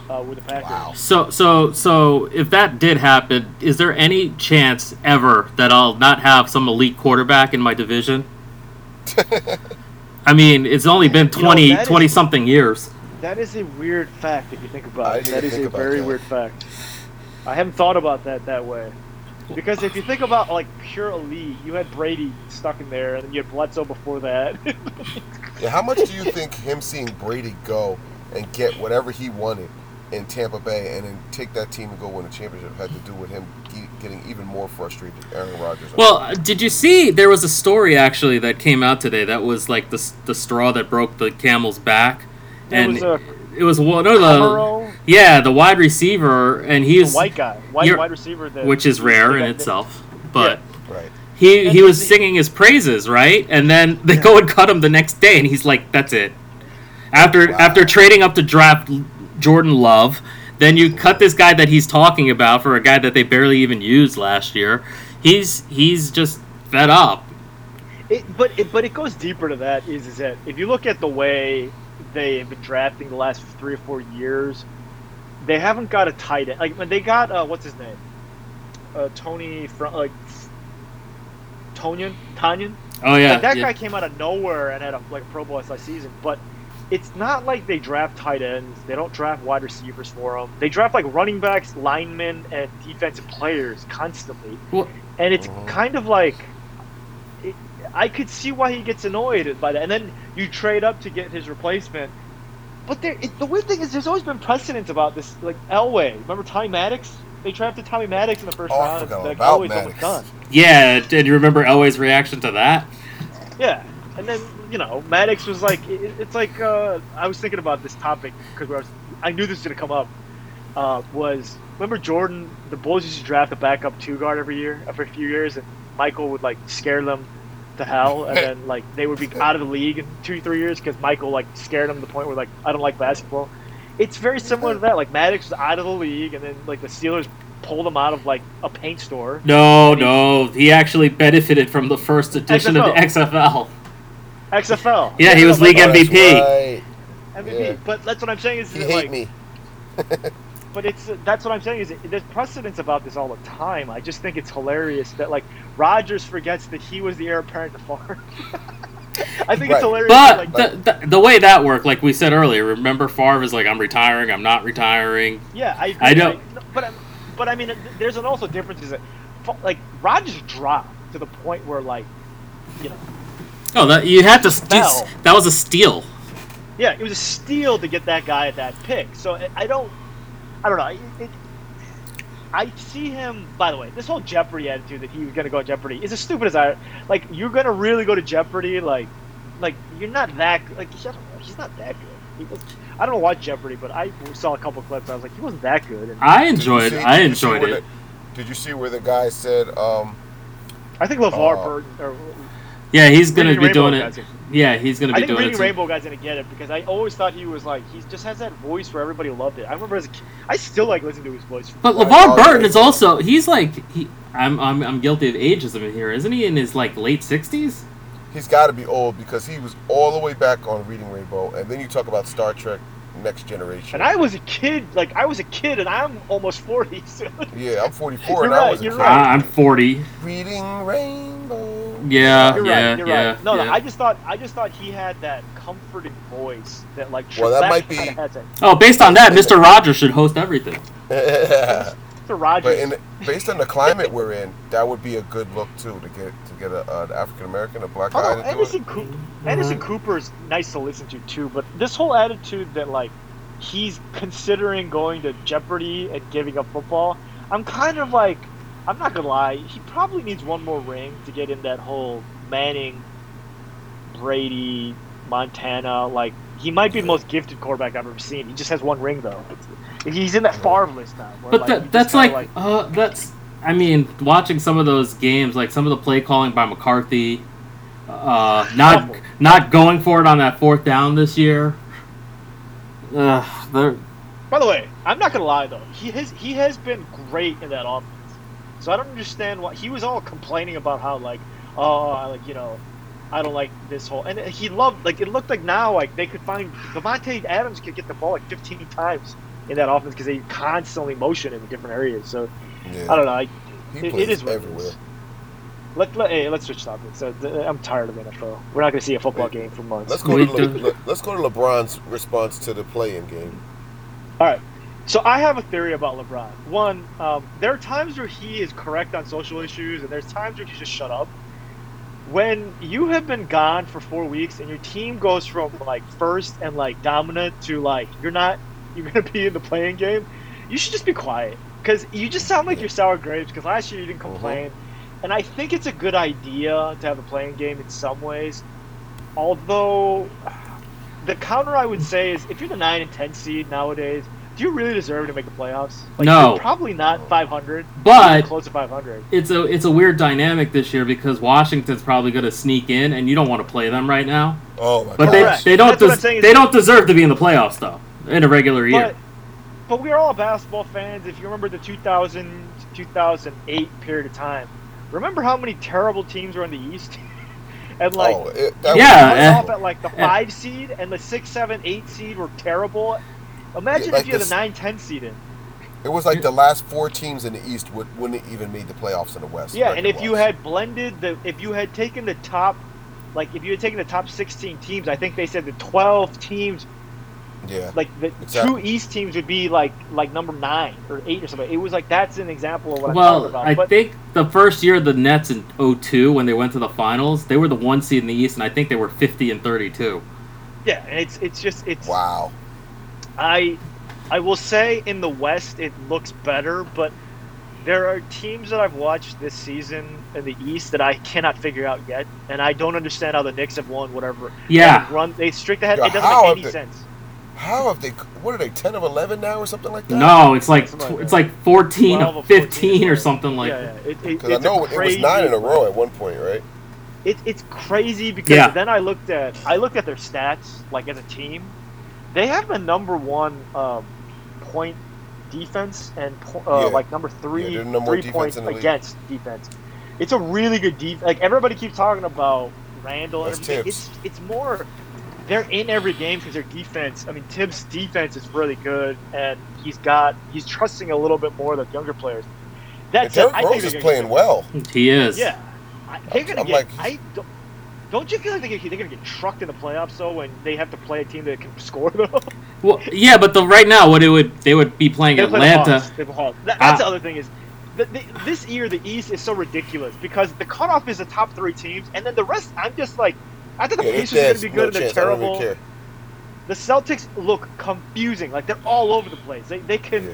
uh, with the Packers. Wow. so so so if that did happen, is there any chance ever that I'll not have some elite quarterback in my division? I mean, it's only been 20, that is- 20 something years. That is a weird fact if you think about it. That is a very that. weird fact. I haven't thought about that that way. Because if you think about like pure elite, you had Brady stuck in there, and then you had Bledsoe before that. Yeah, how much do you think him seeing Brady go and get whatever he wanted in Tampa Bay and then take that team and go win a championship had to do with him getting even more frustrated, Aaron Rodgers? Well, did you see there was a story actually that came out today that was like the the straw that broke the camel's back, There and was a it was one of the yeah the wide receiver, and he's white guy, white wide receiver, that which is rare in itself, but right. he And he was the- singing his praises, right? And then they Yeah. go and cut him the next day, and he's like, "That's it." After Wow. after trading up to draft Jordan Love, then you cut this guy that he's talking about for a guy that they barely even used last year. He's he's just fed up. It, but it, but it goes deeper to that. Is is that if you look at the way they have been drafting the last three or four years, they haven't got a tight end. Like when they got uh, what's his name, uh, Tony from like Tonyan Tanyan. Oh yeah, like that yeah. guy came out of nowhere and had a like Pro Bowl last season. But it's not like they draft tight ends. They don't draft wide receivers for them. They draft like running backs, linemen, and defensive players constantly. Well- and it's Mhm. kind of like it, I could see why he gets annoyed by that. And then you trade up to get his replacement. But there, it, the weird thing is, there's always been precedence about this. Like Elway, remember Tommy Maddox? They drafted Tommy Maddox in the first Oh, I round. forgot and like, about Elway's Maddox. done. yeah. Did you remember Elway's reaction to that? Yeah, and then you know Maddox was like, it, it's like uh, I was thinking about this topic because I I knew this was gonna come up. Uh, was remember Jordan? The Bulls used to draft a backup two guard every year, every few years, and Michael would like scare them to hell, and then like they would be out of the league in two three years because Michael like scared them to the point where like I don't like basketball. It's very similar to that. Like Maddox was out of the league, and then like the Steelers pulled him out of like a paint store. No, no. He actually benefited from the first edition of the XFL. XFL. Yeah, he was league Oh, MVP. right. MVP. Yeah. But that's what I'm saying is He that, hate like, me. but it's that's what I'm saying is that there's precedence about this all the time. I just think it's hilarious that like Rodgers forgets that he was the heir apparent to Favre. I think Right. it's hilarious. But that, like, the, the, the way that worked, like we said earlier, remember Favre is like, I'm retiring, I'm not retiring. yeah, I, agree, I know- like, but I- but I mean, there's an also difference is that like Rodgers dropped to the point where like you know Oh, that you had to. Fell. That was a steal. Yeah, it was a steal to get that guy at that pick. So I- I don't, I don't know. It, it, I see him. By the way, this whole Jeopardy attitude that he was going to go to Jeopardy is as stupid as I. Like you're going to really go to Jeopardy? Like, like you're not that. Like he's not, he's not that good. He was, I don't know watch Jeopardy, but I saw a couple clips. I was like, he wasn't that good. And I enjoyed. see- I did you see enjoyed it. the- did you see where the guy said, um, I think LeVar Uh, Burton or Yeah, he's gonna be Rainbow doing it. Guys- Yeah, he's gonna I be think doing Reading it. soon. Rainbow guy's gonna get it because I always thought he was like he just has that voice where everybody loved it. I remember as a kid, I still like listening to his voice. But LeVar Burton yeah. is also. He's like. He, I'm, I'm. I'm guilty of ageism in here, isn't he? In his like late sixties. he's got to be old because he was all the way back on Reading Rainbow. And then you talk about Star Trek Next Generation. And I was a kid, like I was a kid, and I'm almost forty. So. yeah, I'm 44 You're and right, I was a you're kid. right. Uh, I'm 40. Reading Rainbow. Yeah, You're yeah, right. You're yeah. right. No, yeah. no. I just thought, I just thought he had that comforting voice that, like, Well, that might be- kinda has that. Oh, based on that, Mr. Rogers should host everything. Mr. Rogers. But in, based on the climate we're in, that would be a good look too to get to get a, an African American, a black Oh, guy no, to do Anderson. Mm-hmm. Cooper, is nice to listen to too, but this whole attitude that like he's considering going to Jeopardy and giving up football, I'm kind of like, I'm not gonna lie, he probably needs one more ring to get in that whole Manning, Brady, Montana. Like he might be the most gifted quarterback I've ever seen. He just has one ring though. He's in that Favre list now. where, But like, that, that's kinda, like, uh, that's. I mean, watching some of those games, like some of the play calling by McCarthy, uh, not Awful. not going for it on that fourth down this year. Uh, they're, By the way, I'm not gonna lie though. He has he has been great in that offense. So I don't understand why he was all complaining about how like, oh, I like you know, I don't like this whole. And he loved like it looked like now like they could find Davante Adams could get the ball like 15 times in that offense because they constantly motion in different areas. So Yeah, I don't know. I, he it- it plays is everywhere. is. let, let hey let's switch topics. So th- I'm tired of NFL. We're not gonna see a football Wait. game for months. Let's go to Le- Le- let's go to LeBron's response to the play-in game. All right. So I have a theory about LeBron. One, um, there are times where he is correct on social issues, and there's times where he just shut up. When you have been gone for four weeks and your team goes from like first and like dominant to like you're not, you're gonna be in the play-in game, you should just be quiet because you just sound like you're sour grapes. Because last year you didn't complain, and I think it's a good idea to have a play-in game in some ways. Although the counter I would say is if you're the nine and ten seed nowadays, do you really deserve to make the playoffs? Like, No. you're probably not 500, But close to 500. it's a it's a weird dynamic this year because Washington's probably going to sneak in, and you don't want to play them right now. Oh my But god. they, Correct. they don't That's what I'm des- saying is- they don't deserve to be in the playoffs though in a regular year. But, but we're all basketball fans. If you remember the 2000 2008 period of time, remember how many terrible teams were in the East? and like, oh, it, that Yeah, was eh. off at like the five seed and the six, seven, eight seed were terrible. Imagine Yeah, like if you had this- the 9, 10 seed in. It was like the last four teams in the East would, wouldn't even made the playoffs in the West. Yeah, and if you had blended the, if you had taken the top, like if you had taken the top 16 teams, I think they said the 12 teams, yeah, like the Exactly. two East teams would be like like number nine or eight or something. It was like that's an example of what I'm talking about. I but think the first year of the Nets in 02 when they went to the finals, they were the one seed in the East, and I think they were 50 and 32. yeah, and it's it's just it's wow. I I will say in the West it looks better, but there are teams that I've watched this season in the East that I cannot figure out yet, and I don't understand how the Knicks have won whatever. Yeah. They run they streak ahead. Yeah, it doesn't how make any they- sense. How have they? What are they? Ten of eleven now, or something like that? No, it's like Something like it's like 14 12 or or 14 15 or or something like yeah, yeah. It, it, because I it's a know it was nine in a row at one point, right? It, it's crazy because Yeah. then I looked at I looked at their stats like as a team. They have the number one um, point defense and uh, Yeah. like number three Yeah, they're number three points defense in league. against defense. It's a really good defense. Like everybody keeps talking about Randle and everything. Thibs. It's it's more they're in every game because their defense. I mean, Thibs' defense is really good, and he's got he's trusting a little bit more the younger players. And That's Derrick Rose is playing well. he is. yeah, I, they're gonna I'm get. like- I don't. Don't you feel like they get, they're gonna get trucked in the playoffs though when they have to play a team that can score though? Well, yeah, but the right now what it would they would be playing They Atlanta. Play the Hawks. That, that's Ah. the other thing is, the, the, this year the East is so ridiculous because the cutoff is the top three teams, and then the rest. I'm just like, I think the Yeah, Pacers there's are gonna be no good and they're chance. Terrible. even care. The Celtics look confusing, like they're all over the place. They they can Yeah.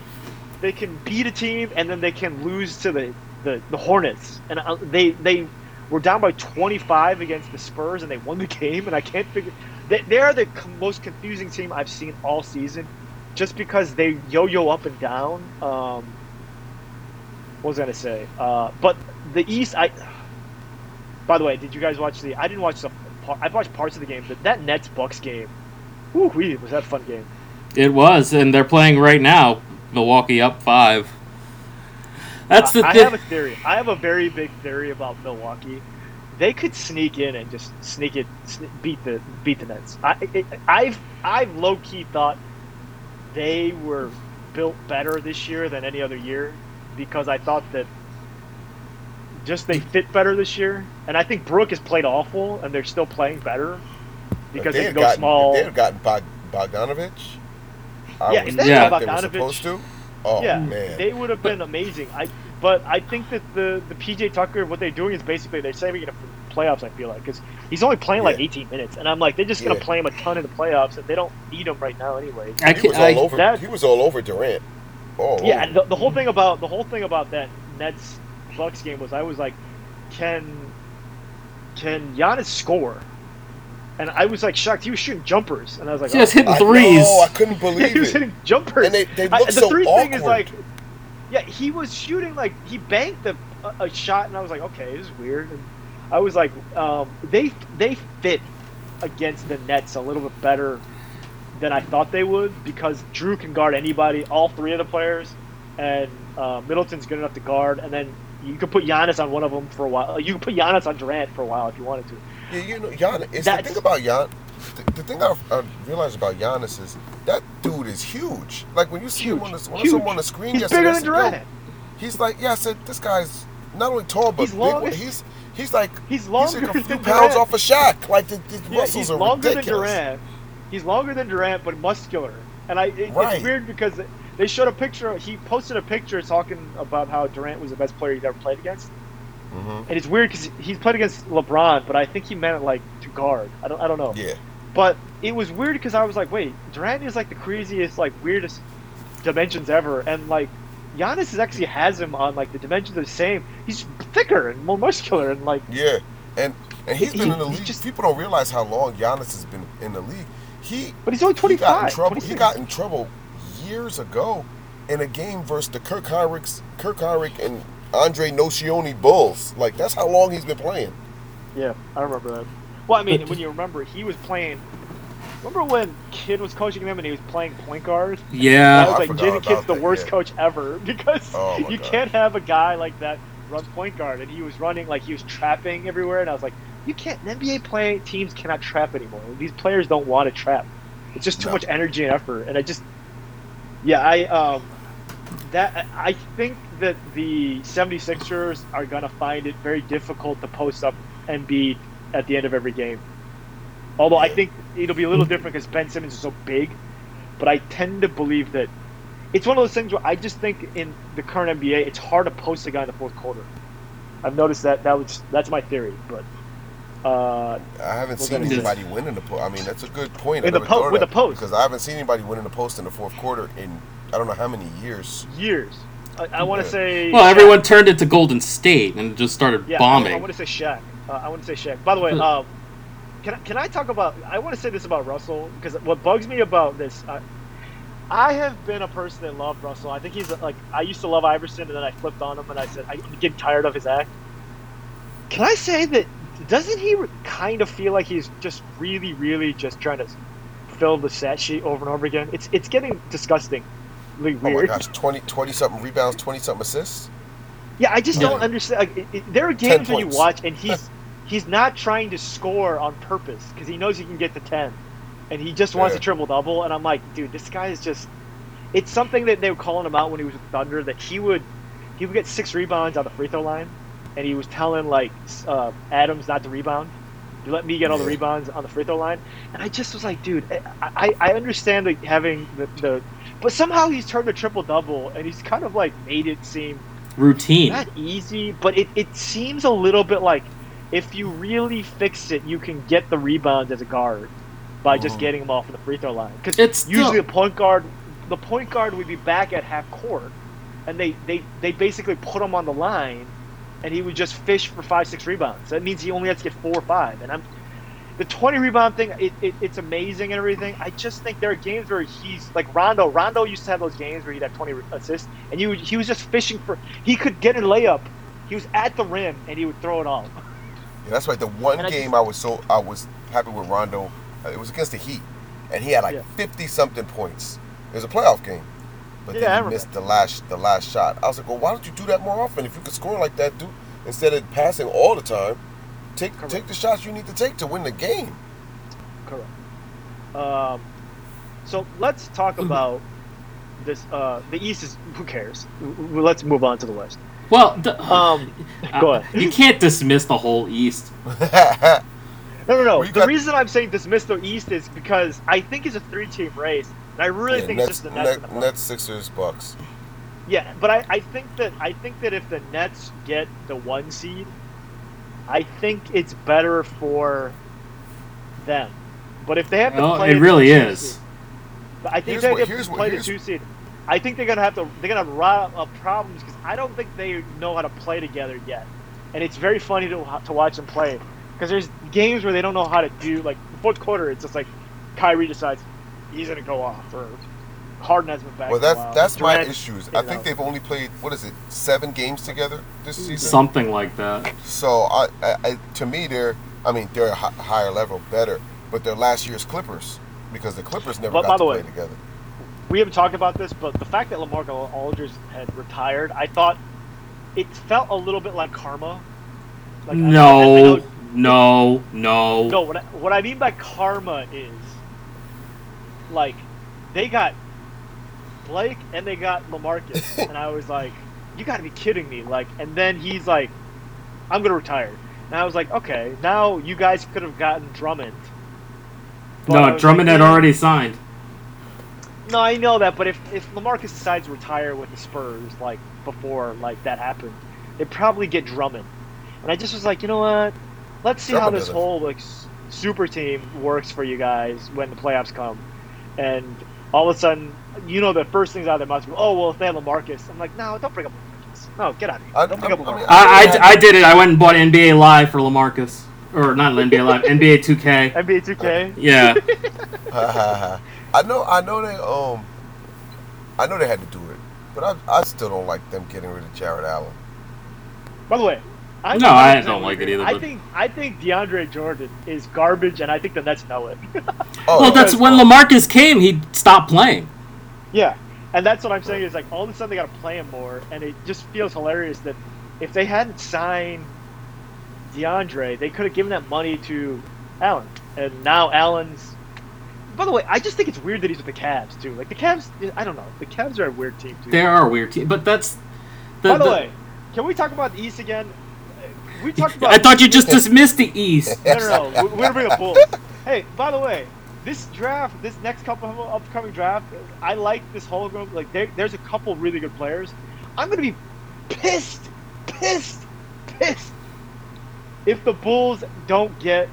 they can beat a team and then they can lose to the the, the Hornets, and uh, they they were down by 25 against the Spurs and they won the game, and I can't figure. They, they are the most confusing team I've seen all season, just because they yo-yo up and down. Um, what was I gonna say? Uh, but the East, I. By the way, did you guys watch the? I didn't watch the. par- I watched parts of the game, but that Nets Bucks game, woo was that a fun game? It was, and they're playing right now. Milwaukee up five. That's the I, I have a theory. I have a very big theory about Milwaukee. They could sneak in and just sneak it, sne- beat the beat the Nets. I, it, I've I've low key thought they were built better this year than any other year because I thought that just they fit better this year, and I think Brook has played awful, and they're still playing better because If they, had can go gotten, small. They have gotten Bog, Bogdanovich, I Yeah, was if they had thought they were supposed to. Oh yeah, man, they would have been amazing. I, but I think that the the PJ Tucker, what they're doing is basically they're saving it for playoffs. I feel like because he's only playing like 18 minutes, and I'm like they're just gonna Yeah. play him a ton in the playoffs, and they don't need him right now anyway. I he can, was all I, over. that- he was all over Durant. Oh Yeah, and the, the whole thing about the whole thing about that Nets Bucks game was I was like, can can Giannis score? And I was like shocked. He was shooting jumpers, and I was like, just oh. hitting I threes. know, I couldn't Yeah, believe he was it. hitting jumpers. And they, they I- look the so three awkward. thing is like, yeah, he was shooting like he banked a, a, a shot, and I was like, okay, this is weird. And I was like, um, they they fit against the Nets a little bit better than I thought they would because Jrue can guard anybody, all three of the players, and uh, Middleton's good enough to guard, and then you could put Giannis on one of them for a while. You could put Giannis on Durant for a while if you wanted to. Yeah, you know, Gian, it's the thing about Gian. The, the thing I, I realized about Giannis is that dude is huge. Like when you see him on the when I Huge. saw him on the screen He's yesterday, bigger than Durant. He's like, yeah, I said this guy's not only tall but He's big. long- He's he's like He's he's longer like a few than pounds Durant. off a Shaq. Like the, the Yeah, muscles he's are longer ridiculous. than Durant. He's longer than Durant, but muscular. And I, it, Right. it's weird because they showed a picture. He posted a picture talking about how Durant was the best player he's ever played against. Mhm. And it's weird because he's played against LeBron, but I think he meant it like to guard. I don't, I don't know. Yeah, But it was weird because I was like, wait, Durant is like the craziest, like weirdest dimensions ever, and like Giannis is actually has him on like the dimensions are the same. He's thicker and more muscular, and like yeah, and and he's He- been in the league. just- People don't realize how long Giannis has been in the league. He but he's only he got in 25. trouble. He got in trouble years ago in a game versus the Kirk Hinrichs, Kirk Hinrich and Andre Nocioni Bulls. Like that's how long he's been playing. Yeah, I remember that. Well, I mean, when you remember, he was playing. Remember when Kidd was coaching him and he was playing point guard? Yeah, I Yeah. was I like, forgot Jason about Kidd's the worst yeah. coach ever because Oh, you God. can't have a guy like that run point guard, and he was running like he was trapping everywhere, and I was like, you can't. NBA play teams cannot trap anymore. These players don't want to trap. It's just too No. much energy and effort, and I just, yeah, I um, that I think that the 76ers are gonna find it very difficult to post up and Embiid at the end of every game. Although I think it'll be a little different because Ben Simmons is so big, but I tend to believe that it's one of those things where I just think in the current NBA it's hard to post a guy in the fourth quarter. I've noticed that that was that's my theory, but uh, I haven't seen anybody win in the post. I mean, that's a good point. I In the po- with the post. because I haven't seen anybody win in the post in the fourth quarter in I don't know how many years. years. I, I want to say Well, Shaq. everyone turned it to Golden State and just started bombing. Yeah, I, want to say Shaq. Uh, I want to say Shaq. By the way, um, can I, can I talk about? I want to say this about Russell because what bugs me about this, uh, I have been a person that loved Russell. I think he's like I used to love Iverson, and then I flipped on him, and I said I'm getting tired of his act. Can I say that? Doesn't he kind of feel like he's just really, really just trying to fill the stat sheet over and over again? It's it's getting disgustingly Oh my gosh, 20, 20 something rebounds, twenty something assists. Yeah, I just don't understand. Like, it, it, there are games where you watch and he's he's not trying to score on purpose because he knows he can get to ten, and he just wants Yeah. a triple double. And I'm like, dude, this guy is just. It's something that they were calling him out when he was with Thunder that he would he would get six rebounds on the free throw line, and he was telling like uh, Adams not to rebound. You let me get all the rebounds on the free throw line, and I just was like, dude, I I, I understand like having the, the but somehow he's turned a triple double and he's kind of like made it seem Routine. not easy, but it, it seems a little bit like if you really fix it, you can get the rebound as a guard by just Mhm. getting them off of the free throw line. Because It's still- usually the point guard, the point guard would be back at half court, and they they they basically put him on the line, and he would just fish for five six rebounds. That means he only has to get four or five. And I'm the twenty rebound thing. It, it, it's amazing and everything. I just think there are games where he's like Rondo. Rondo used to have those games where he'd have twenty assists, and you he was just fishing for. He could get a layup. He was at the rim and he would throw it off. Yeah, that's right. The one And I game just- I was so I was happy with Rondo. uh, It was against the Heat, and he had like Yeah. fifty something points. It was a playoff game, but Yeah, I then he missed the last the last shot. I was like, well, why don't you do that more often? If you could score like that, do instead of passing all the time, take Correct. take the shots you need to take to win the game. Correct. Um, so let's talk about this. Uh, the East is who cares? W- w- Let's move on to the West. well, the, Um, uh, go ahead. you can't dismiss the whole East. No, no, no. Well, the got- reason I'm saying dismiss the East is because I think it's a three-team race, and I really Yeah, think Nets, it's just the Nets. and the Nets, Sixers, Bucks. Yeah, but I, I think that I think that if the Nets get the one seed, I think it's better for them. But if they have to Well, play it really two is. seed- but I think Here's they what- have here's to what- play the two seed. I think they're gonna have to they're gonna have a lot of problems because I don't think they know how to play together yet, and it's very funny to to watch them play because there's games where they don't know how to do like the fourth quarter. It's just like Kyrie decides he's gonna go off or Harden has been back. Well, for a that's while. that's my issues. I think know. they've only played what is it, seven games together this season. Something like that. So I, I, I to me, they're I mean they're a higher level, better, but they're last year's Clippers because the Clippers never But got by to the play way, together. we haven't talked about this, but the fact that Lamarcus Aldridge had retired, I thought it felt a little bit like karma. Like, I- I- I No, know- no, no. no. What I, what I mean by karma is, like, they got Blake and they got Lamarcus, and I was like, you got to be kidding me! Like, and then he's like, I'm gonna retire, and I was like, okay, now you guys could have gotten Drummond. But No, Drummond like, had already signed. No, I know that, but if if Lamarcus decides to retire with the Spurs, like before like that happened, they'd probably get Drummond. And I just was like, you know what? Let's see how this whole like super team works for you guys when the playoffs come. And all of a sudden, you know, the first things out of their mouths go, "Oh, well, if they had Lamarcus," I'm like, no, don't bring up Lamarcus. No, get out of here. I- Don't bring I- up I Lamarcus. mean, I, I, I did it. I went and bought NBA Live for Lamarcus. Or not NBA Live, NBA 2K. NBA 2K. Yeah. I know I know they um I know they had to do it, but I, I still don't like them getting rid of Jarrett Allen. By the way, I No, I don't like it either, I but- think I think DeAndre Jordan is garbage, and I think the Nets know it. Oh, well, that's when Lamarcus came. He stopped playing. Yeah, and that's what I'm saying is like all of a sudden they got to play him more, and it just feels hilarious that if they hadn't signed DeAndre, they could have given that money to Allen, and now Allen's. By the way, I just think it's weird that he's with the Cavs too. Like the Cavs, I don't know. The Cavs are a weird team too. They are a weird team, but that's. The, By the, the- way, can we talk about the East again? We talked about. I thought you just dismissed the East. No, no, no. We're gonna bring up Bulls. Hey, by the way, this draft, this next couple of upcoming draft, I like this whole group. Like, there, there's a couple really good players. I'm gonna be pissed, pissed, pissed if the Bulls don't get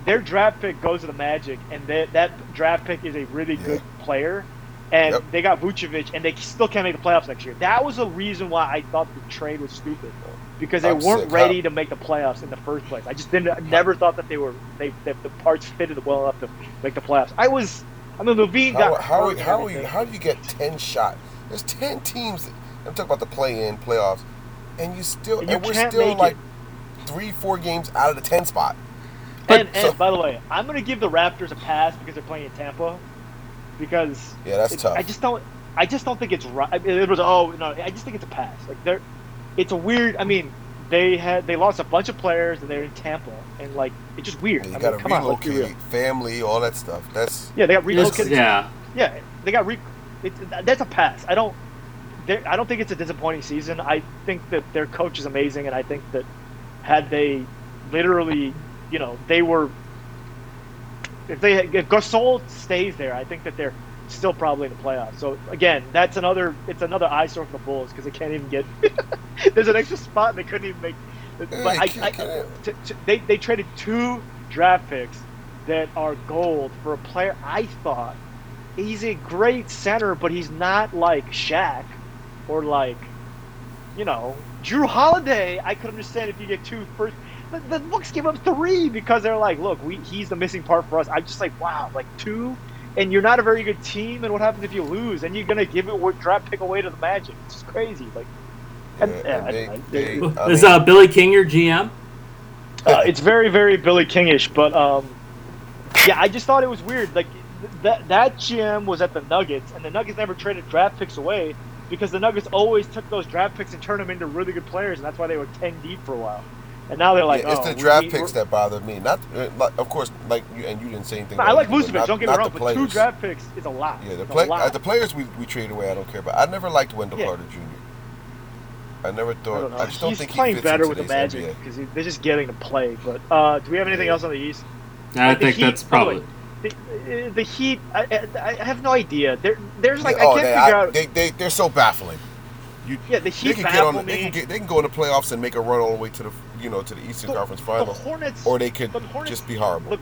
their draft pick goes to the Magic, and that that draft pick is a really Yeah. good player. And Yep. they got Vucevic, and they still can't make the playoffs next year. That was the reason why I thought the trade was stupid, because they I'm weren't sick. ready to make the playoffs in the first place. I just didn't. I never thought that they were. They that the parts fitted well enough to make the playoffs. I was. I mean, LaVine How, got how, and how, you, how do you get 10 shot? There's 10 teams. I'm talking about the play in playoffs. And you still, And and, we're still like it. three, four games out of the 10 spot. And, and so- by the way, I'm going to give the Raptors a pass because they're playing in Tampa. Because Yeah, that's it- tough. I just don't. I just don't think it's right. I mean, it was oh no. I just think it's a pass. Like they're, it's a weird. I mean, they had they lost a bunch of players and they're in Tampa and like it's just weird. you I got mean, to come on, let's be real. relocate, family, all that stuff. That's Yeah, they got relocated. yeah. Yeah, they got re. It, that's a pass. I don't. they're- I don't think it's a disappointing season. I think that their coach is amazing, and I think that had they literally, you know, they were. If they if Gasol stays there, I think that they're still probably in the playoffs. So again, that's another. It's another eyesore for the Bulls because they can't even get. there's an extra spot and they couldn't even make. But I, I, to, to, they they traded two draft picks that are gold for a player I thought he's a great center, but he's not like Shaq or like, you know, Jrue Holiday. I could understand if you get two first. The, the Bucks give up three because they're like, look, we he's the missing part for us. I'm just like, wow, like two, and you're not a very good team. And what happens if you lose? And you're gonna give it what draft pick away to the Magic? It's just crazy. Like, yeah, And- yeah, and I they, don't they, know. I Is mean, uh, Billy King your GM? uh, it's very very Billy Kingish, but um, yeah, I just thought it was weird. Like th- that that GM was at the Nuggets, and the Nuggets never traded draft picks away because the Nuggets always took those draft picks and turned them into really good players, and that's why they were ten deep for a while. And now they're like, yeah, it's oh, the draft we- picks that bother me. Not, uh, like, of course, like you and you didn't say anything. I like it, but Vucevic. Don't get me wrong, the but two players. draft picks is a lot. Yeah, the It's a play, lot. uh, the players we, we traded away, I don't care about. I never liked Wendell Yeah. Carter Jr. I never I thought. don't. I, just don't He's think he playing fits better with the Magic NBA. because they're just getting to play. But uh, do we have anything Yeah. else on the East? I Like, the think Heat- that's by the way, probably. The, uh, the Heat, I, I, I have no idea. There, there's like oh, I can't they, figure I, out. they, they, they're so baffling. You, yeah, the they Heat can get baffle on. They can get. They can go in the playoffs and make a run all the way to the you know to the Eastern The- Conference the Hornets, or they could the Hornets just be horrible. look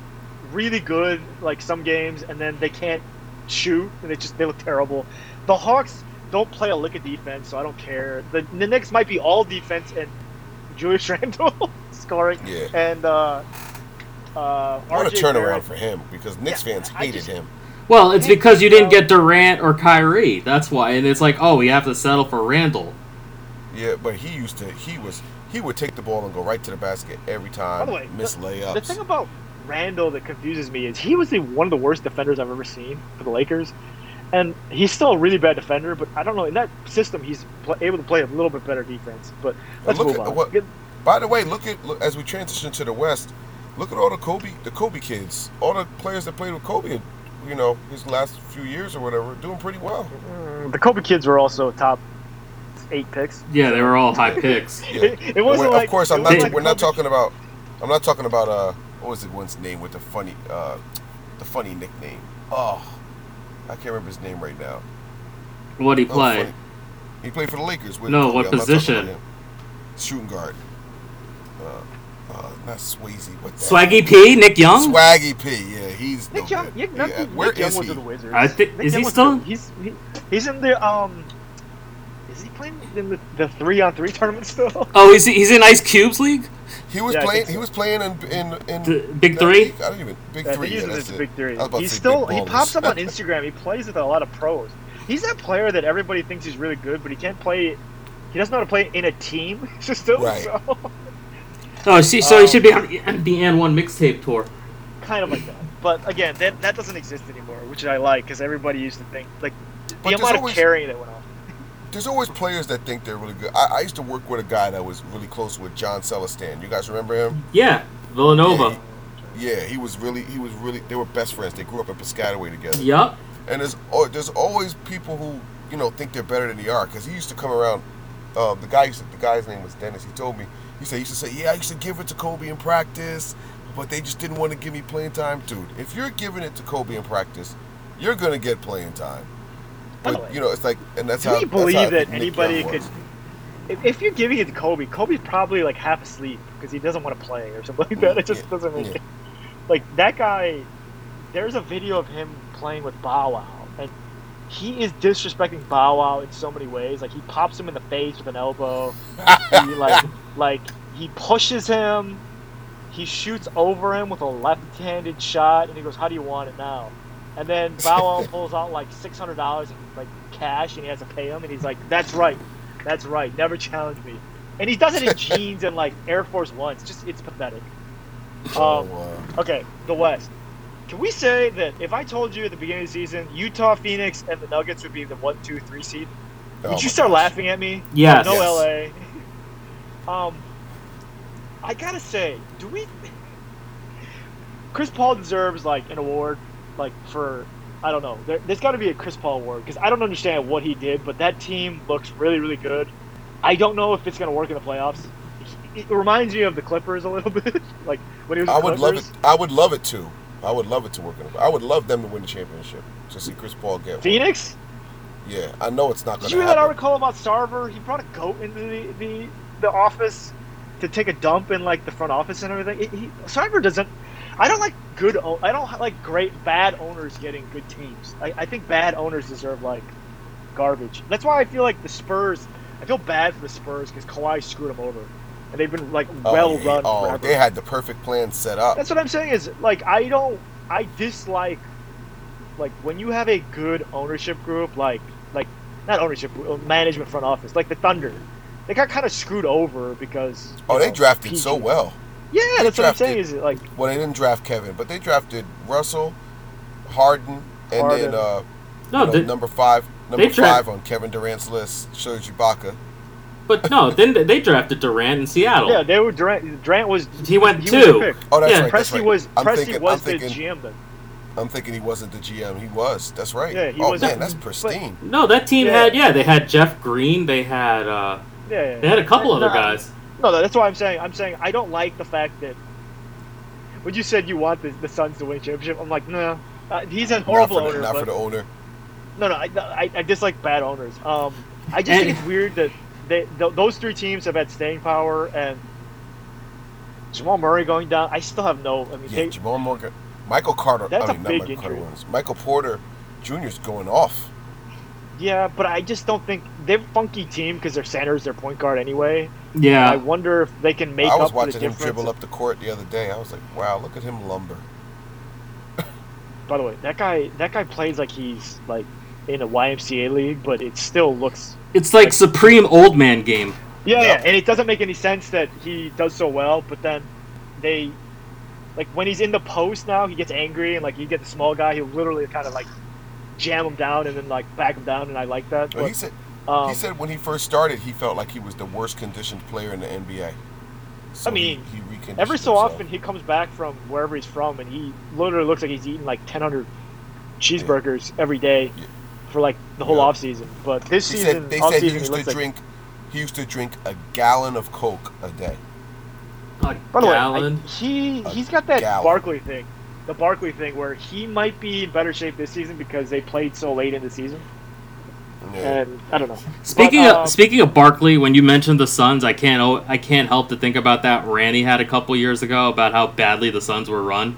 really good like some games, and then they can't shoot, and they just they look terrible. The Hawks don't play a lick of defense, so I don't care. The, the Knicks might be all defense and Julius Randle scoring, Yeah. and uh, uh, What a RJ turnaround Barrett. for him because Knicks Yeah, fans hated just- him. Well, it's because you didn't get Durant or Kyrie. That's why. And it's like, oh, we have to settle for Randle. Yeah, but he used to. He was. He would take the ball and go right to the basket every time. By the way, miss the, layups. the thing about Randle that confuses me is he was the, one of the worst defenders I've ever seen for the Lakers, and he's still a really bad defender. But I don't know in that system he's pl- able to play a little bit better defense. But let's look move at on. what- By the way, look at look, as we transition to the West. Look at all the Kobe, the Kobe kids, all the players that played with Kobe. You know, his last few years or whatever, doing pretty well. Mm, the Kobe kids were also top eight picks. Yeah, they were all high picks. Yeah. It, it wasn't like of course, I'm wasn't like we're not talking about. I'm not talking about. Uh, what was it one's name with the funny, uh, the funny nickname? Oh, I can't remember his name right now. What would he Oh, play? funny. He played for the Lakers. With No, Kobe. what I'm position? Shooting guard. Uh, uh, not Swayze. What the Swaggy P, Nick Young. Swaggy P. Yeah, he's no Nick Young, good. yeah, not Yeah, Nick Where Young is was he? with the Wizards. I think- is Young he was still- with- He's he, he's in the um. Is he playing in the, the three on three tournament still? Oh, he's he's in Ice Cubes League. He was Yeah, playing. so. He was playing in in, in The Big Three? league? I don't even big Yeah, three. think Yeah, he's in that's the big three. I was about to He's still he pops up on Instagram. He plays with a lot of pros. he's that player that everybody thinks he's really good, but he can't play. He doesn't know how to play in a team system. Right. So Oh, see, so he Um, should be on the AND1 mixtape tour. kind of like that. But again, that that doesn't exist anymore, which I like because everybody used to think like the But there's amount of always- carrying that went on. There's always players that think they're really good. I, I used to work with a guy that was really close with John Celestand. You guys remember him? Yeah, Villanova. Yeah, he was really, he was really. They were best friends. They grew up in Piscataway together. Yup. And there's there's always people who you know think they're better than they are. Because he used to come around. Uh, the guy, used to, the guy's name was Dennis. He told me. He said he used to say, "Yeah, I used to give it to Kobe in practice, but they just didn't want to give me playing time, dude. If you're giving it to Kobe in practice, you're gonna get playing time. By the But way, you know, it's like, and that's Do how. we that's how I believe that anybody could? If, if you're giving it to Kobe, Kobe's probably like half asleep because he doesn't want to play or something like that. It just Yeah, doesn't make yeah. like that guy. There's a video of him playing with Bow Wow, and he is disrespecting Bow Wow in so many ways. Like he pops him in the face with an elbow. he like like he pushes him. He shoots over him with a left-handed shot, and he goes, "How do you want it now?" And then Bow Wow pulls out like six hundred dollars in like cash, and he has to pay him, and he's like, "That's right, that's right. Never challenge me." And he does it in jeans and like Air Force Ones. Just it's pathetic. Oh, Um, wow. Okay, the West. Can we say that if I told you at the beginning of the season, Utah, Phoenix, and the Nuggets would be the one, two, three seed, Oh would you start gosh. laughing at me? Yes. No Yes. LA. Um, I gotta say, do we? Chris Paul deserves like an award, like for I don't know. There, there's got to be a Chris Paul award because I don't understand what he did, but that team looks really, really good. I don't know if it's gonna work in the playoffs. It reminds me of the Clippers a little bit, like when he was. I would love it. I would love it too. I would love it to work in. the- I would love them to win the championship. To see Chris Paul get one. Phoenix. Yeah, I know it's not Did going you to hear that article about Sarver? He brought a goat into the, the, the office to take a dump in like the front office and everything. He, he, Sarver doesn't. I don't like good. I don't like great bad owners getting good teams. I, I think bad owners deserve like garbage. That's why I feel like the Spurs. I feel bad for the Spurs because Kawhi screwed them over, and they've been like Oh, well yeah. run Oh, forever. they had the perfect plan set up. That's what I'm saying is like I don't I dislike like when you have a good ownership group like like not ownership uh, management front office like the Thunder. They got kind of screwed over because Oh, they drafted PG. so well. Yeah, that's what I'm saying is like Well, they didn't draft Kevin, but they drafted Russell, Harden, and Harden. then uh, No, you know, they- number five, number they dra- five on Kevin Durant's list, Serge Ibaka. but no, then they- they drafted Durant in Seattle. yeah, they were Durant. Durant was He went he was two. the. Oh, that's Yeah. right. That's Presti right. was I'm Presti thinking. was I'm thinking. the GM then. I'm thinking he wasn't the GM. He was. That's right. Yeah, he oh was- man, that's pristine. No, that team Yeah. had yeah, they had Jeff Green, they had uh Yeah, yeah. they had a couple No, other guys. No, no, that's why I'm saying. I'm saying I don't like the fact that when you said you want the, the Suns to win a championship, I'm like, no. Uh, he's a horrible not for owner. not but for the owner. No, no, I, I, I dislike bad owners. Um, I just think it's weird that they, th- those three teams have had staying power, and Jamal Murray going down. I still have no. I mean, Yeah, they, Jamal Morgan, Michael Carter. That's I a mean, big not Michael Carter injury. Williams. Michael Porter Jr.'s going off. yeah, but I just don't think they're a funky team because their center's their point guard anyway. I wonder if they can make I was up for the watching him dribble up the court the other day. I was like, wow, look at him lumber. By the way, that guy that guy plays like he's like in a YMCA league, but it still looks It's like supreme old man game. Yeah, Yep. yeah, and it doesn't make any sense that he does so well, but then they like when he's in the post now, he gets angry and like you get the small guy, he'll literally kind of like jam him down and then like back him down, and I like that. Well, he But, said um, he said when he first started, he felt like he was the worst conditioned player in the NBA. So I mean, he, he every so himself. often he comes back from wherever he's from, and he literally looks like he's eating like 1,000 cheeseburgers every day Yeah. for like the whole Yeah. off season. But this He season, said they said he season, he used looks to like. drink. He used to drink a gallon of Coke a day. A By the way, gallon. I, he A he's got that gallon. Barkley thing, the Barkley thing, where he might be in better shape this season because they played so late in the season, Yeah. And I don't know. Speaking But, of um, speaking of Barkley, when you mentioned the Suns, I can't I can't help to think about that rant he had a couple years ago about how badly the Suns were run.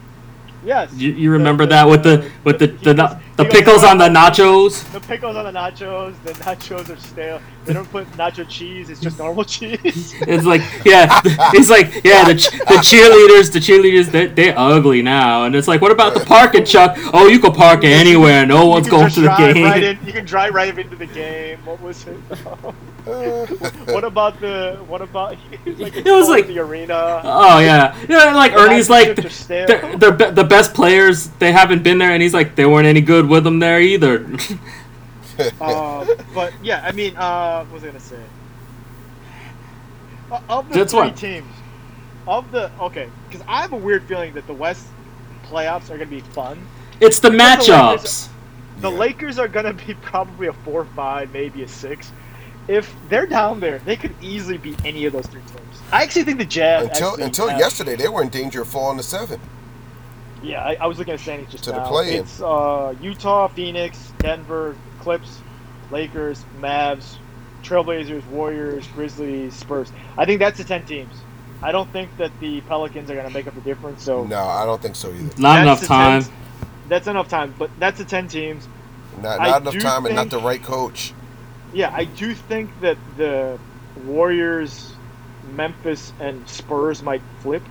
Yes, You, you remember The- that with the the- with the he the, was- the, The pickles on the nachos. The pickles on the nachos. The nachos are stale. They don't put nacho cheese. It's just normal cheese. It's like, yeah, it's like, yeah, the, the cheerleaders, the cheerleaders, they they're ugly now, and it's like, what about the parking, Chuck? Oh, you can park anywhere. No one's going to the game. Right in, you can drive right into the game. What was it? Uh, what about the? What about? like, It was like- the arena. Oh yeah, yeah. Like Ernie's like, they're, they're be- the best players. They haven't been there, and he's like, they weren't any good with them there either. Uh, but yeah, I mean, uh, what was I gonna say? Uh, of the That's three what- teams, of the okay, because I have a weird feeling that the West playoffs are gonna be fun. it's the Because the Lakers- matchups. The Yeah. Lakers are gonna be probably a four, five, maybe a six. If they're down there, they could easily beat any of those three teams. I actually think the Jazz. until until have- yesterday, they were in danger of falling to seven. Yeah, I, I was looking at standings just To the play-in. It's uh, Utah, Phoenix, Denver, Clips, Lakers, Mavs, Trailblazers, Warriors, Grizzlies, Spurs. I think that's the ten teams. I don't think that the Pelicans are going to make up the difference. So No, I don't think so either. Not that's enough time. 10 that's enough time, but that's the ten teams. Not, not enough do time and not the right coach. Yeah, I do think that the Warriors, Memphis, and Spurs might flip.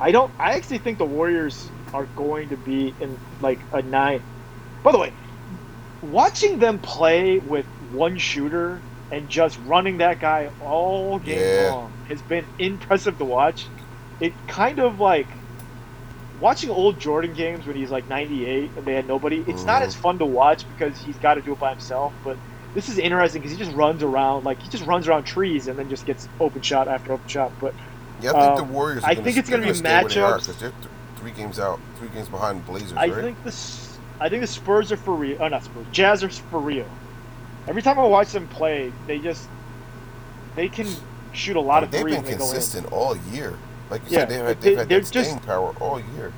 I don't. I actually think the Warriors are going to be in like a nine. By the way, watching them play with one shooter and just running that guy all game Yeah. long has been impressive to watch. It kind of like watching old Jordan games when he's like 98 and they had nobody. It's not Mhm. as fun to watch because he's got to do it by himself. But this is interesting because he just runs around like he just runs around trees and then just gets open shot after open shot. But Yeah, I think Um, the Warriors. Are I think it's gonna be stay where they are they're th- three games out, three games behind Blazers, I right? think the I think the Spurs are for real. Oh, not Spurs. Jazz are for real. Every time I watch them play, they just they can shoot a lot of They've threes been and they go in. consistent all year. Like you Yeah, said, they've but had, they- they've had they're just- power all year.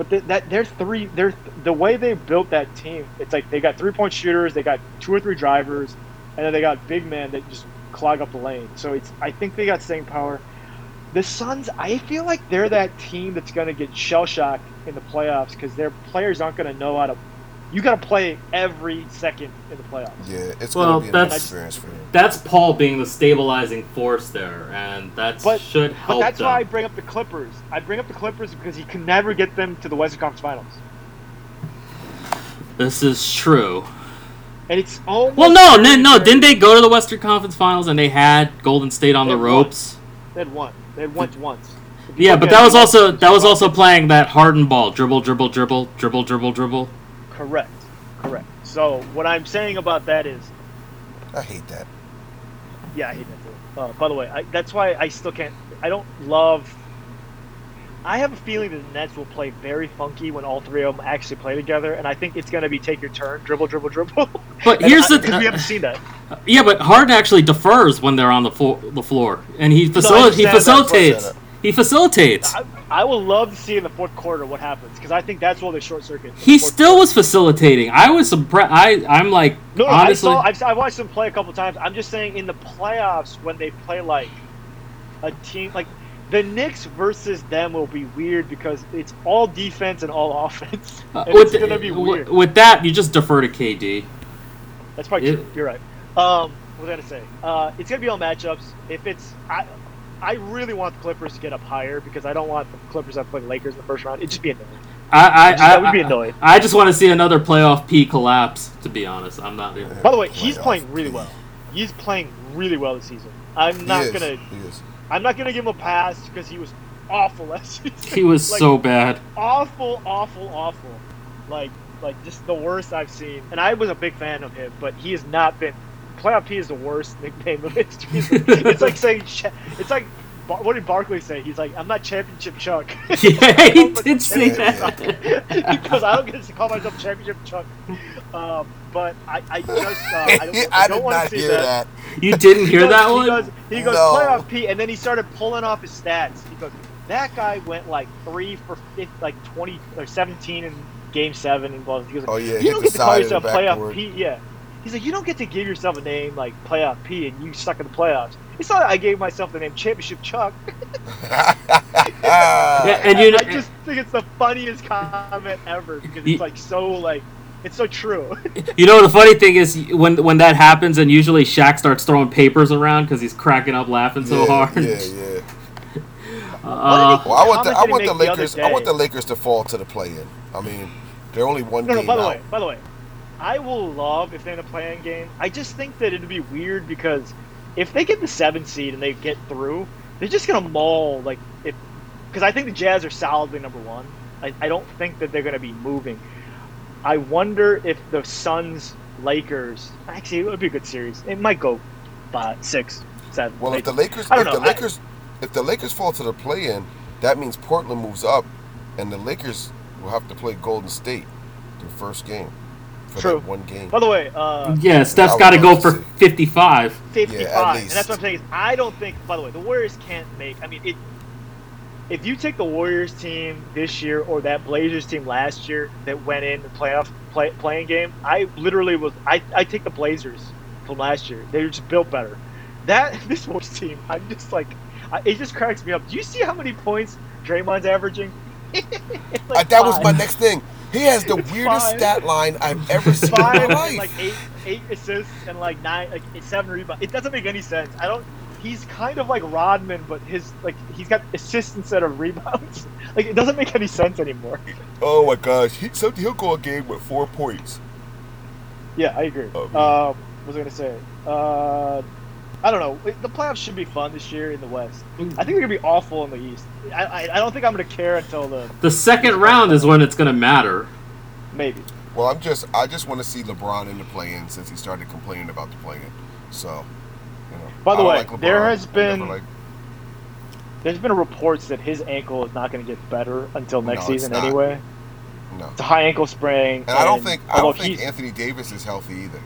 But the, that they're three. They're the way they built that team. It's like they got three point shooters, they got two or three drivers, and then they got big men that just clog up the lane. So it's I think they got staying power. The Suns, I feel like they're that team that's going to get shell shocked in the playoffs because their players aren't going to know how to. You got to play every second in the playoffs. Yeah, it's Well, gonna be an that's- experience for them. That's Paul being the stabilizing force there, and that But- should help. But that's them. why I bring up the Clippers. I bring up the Clippers because he can never get them to the Western Conference Finals, This is true. and it's almost. Well, no, no, no. Didn't they go to the Western Conference Finals and they had Golden State on They the won. ropes? They had won. They had won once. Yeah, but that was also that was also playing that hardened ball, dribble, dribble, dribble, dribble, dribble, dribble. Correct, correct. So what I'm saying about that is, I hate that. yeah, I hate that too. Uh, by the way, I, that's why I still can't. I don't love. I have a feeling that the Nets will play very funky when all three of them actually play together, and I think it's going to be take your turn, dribble, dribble, dribble. But And here's I- the because we haven't seen that. yeah, but Harden actually defers when they're on the floor, the floor, and he I facil- he understand that, facilitates. He facilitates. I, I would love to see in the fourth quarter what happens because I think that's where they short circuit. He still quarter. was facilitating. I was surprised. I I'm like No, honestly. I saw. I've, I've watched them play a couple times. I'm just saying in the playoffs when they play like a team like the Knicks versus them will be weird because it's all defense and all offense. uh, with, it's gonna be weird. with that, you just defer to KD. That's probably Yeah. true. You're right. Um, what was I gonna say? Uh, it's gonna be all matchups. If it's, I, I really want the Clippers to get up higher because I don't want the Clippers to play the Lakers in the first round. It'd just be annoying. I I, Just- that would I, be I, annoying. I just want to see another playoff P collapse. To be honest, I'm not. Even, By the way, he's playing really P. well. He's playing really well this season. I'm He not is. gonna. He is. I'm not gonna give him a pass because he was awful last season. he was Like, so bad. awful, awful, awful. Like, like just the worst I've seen. And I was a big fan of him, but he has not been. Playoff P is the worst nickname of history. it's like saying, it's like, what did Barkley say? He's like, I'm not Championship Chuck. yeah, he did say that. because I don't get to call myself Championship Chuck. Um, but I, I just, uh, I don't, I I don't want to not see hear that. that. You didn't hear goes- that he one? Goes, he goes No. playoff P, and then he started pulling off his stats. He goes, that guy went like three for 50, like twenty or seventeen in Game Seven, and blah. He goes, Oh yeah, you don't get to call yourself playoff. P. Yeah, he's like, you don't get to give yourself a name like playoff P, and you stuck in the playoffs. It's not I gave myself the name Championship Chuck. Yeah, and you know, I just think it's the funniest comment ever because it's like so like It's so true. You know the funny thing is when when that happens, and usually Shaq starts throwing papers around because he's cracking up laughing so yeah, hard. Yeah, yeah. Uh, Well, I want the I want the make the Lakers. I want the Lakers to fall to the play-in. I mean, they're only one No, no. game By the out. way, by the way, I will love if they're in a play-in game. I just think that it'd be weird because if they get the seven seed and they get through, they're just gonna maul like if because I think the Jazz are solidly number one. I, I don't think that they're gonna be moving. I wonder if the Suns Lakers actually it would be a good series. It might go five, six, seven. Well, if the Lakers, I don't if the know. I- Lakers, if the Lakers fall to the play-in, that means Portland moves up, and the Lakers will have to play Golden State their first game for True. that one game. By the way, uh, yeah, Steph's I got to go for see. 55. 55. Yeah, at and that's what I'm saying is I don't think by the way, the Warriors can't make I mean it if you take the Warriors team this year or that Blazers team last year that went in the playoff play, play-in game, I literally was I, I take the Blazers from last year. They're just built better. That this Warriors team, I'm just like I, it just cracks me up. Do you see how many points Draymond's averaging? Uh, Like that was my next thing. He has the weirdest five. stat line I've ever seen in five my life. like eight eight assists and like nine like seven rebounds. It doesn't make any sense. I don't. He's kind of like Rodman, but his like he's got assists instead of rebounds. Like it doesn't make any sense anymore. oh my gosh, he, so he'll go a game with four points. Yeah, I agree. Oh, um, what was I gonna say? Uh, I don't know. The playoffs should be fun this year in the West. I think they're gonna be awful in the East. I, I, I don't think I'm gonna care until the The second round is when it's going to matter. maybe. Well, I'm just I just want to see LeBron in the play-in since he started complaining about the play-in. So, you know. By the way, like LeBron. there has been- never liked- There's been reports that his ankle is not gonna get better until next No, it's season not. anyway. no. It's a high ankle sprain. And I don't think I don't think Anthony Davis is healthy either.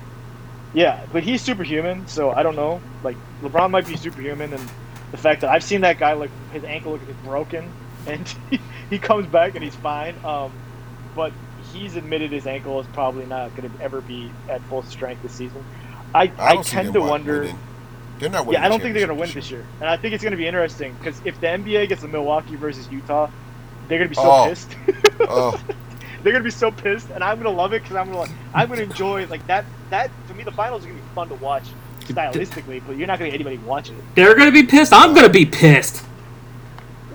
Yeah, but he's superhuman, so I don't know. Like LeBron might be superhuman, and the fact that I've seen that guy like his ankle look broken, and he, he comes back and he's fine. Um, but he's admitted his ankle is probably not going to ever be at full strength this season. I I I, tend to wonder. winning. They're not winning. Yeah, I don't think they're going to win this year, and I think it's going to be interesting because if the NBA gets the Milwaukee versus Utah, they're going to be so Oh. pissed. Oh, they're gonna be so pissed, and I'm gonna love it because I'm gonna like, I'm gonna enjoy like that. That to me, the finals are gonna be fun to watch stylistically, but you're not gonna get anybody watching it. They're going to be pissed. I'm going to be pissed.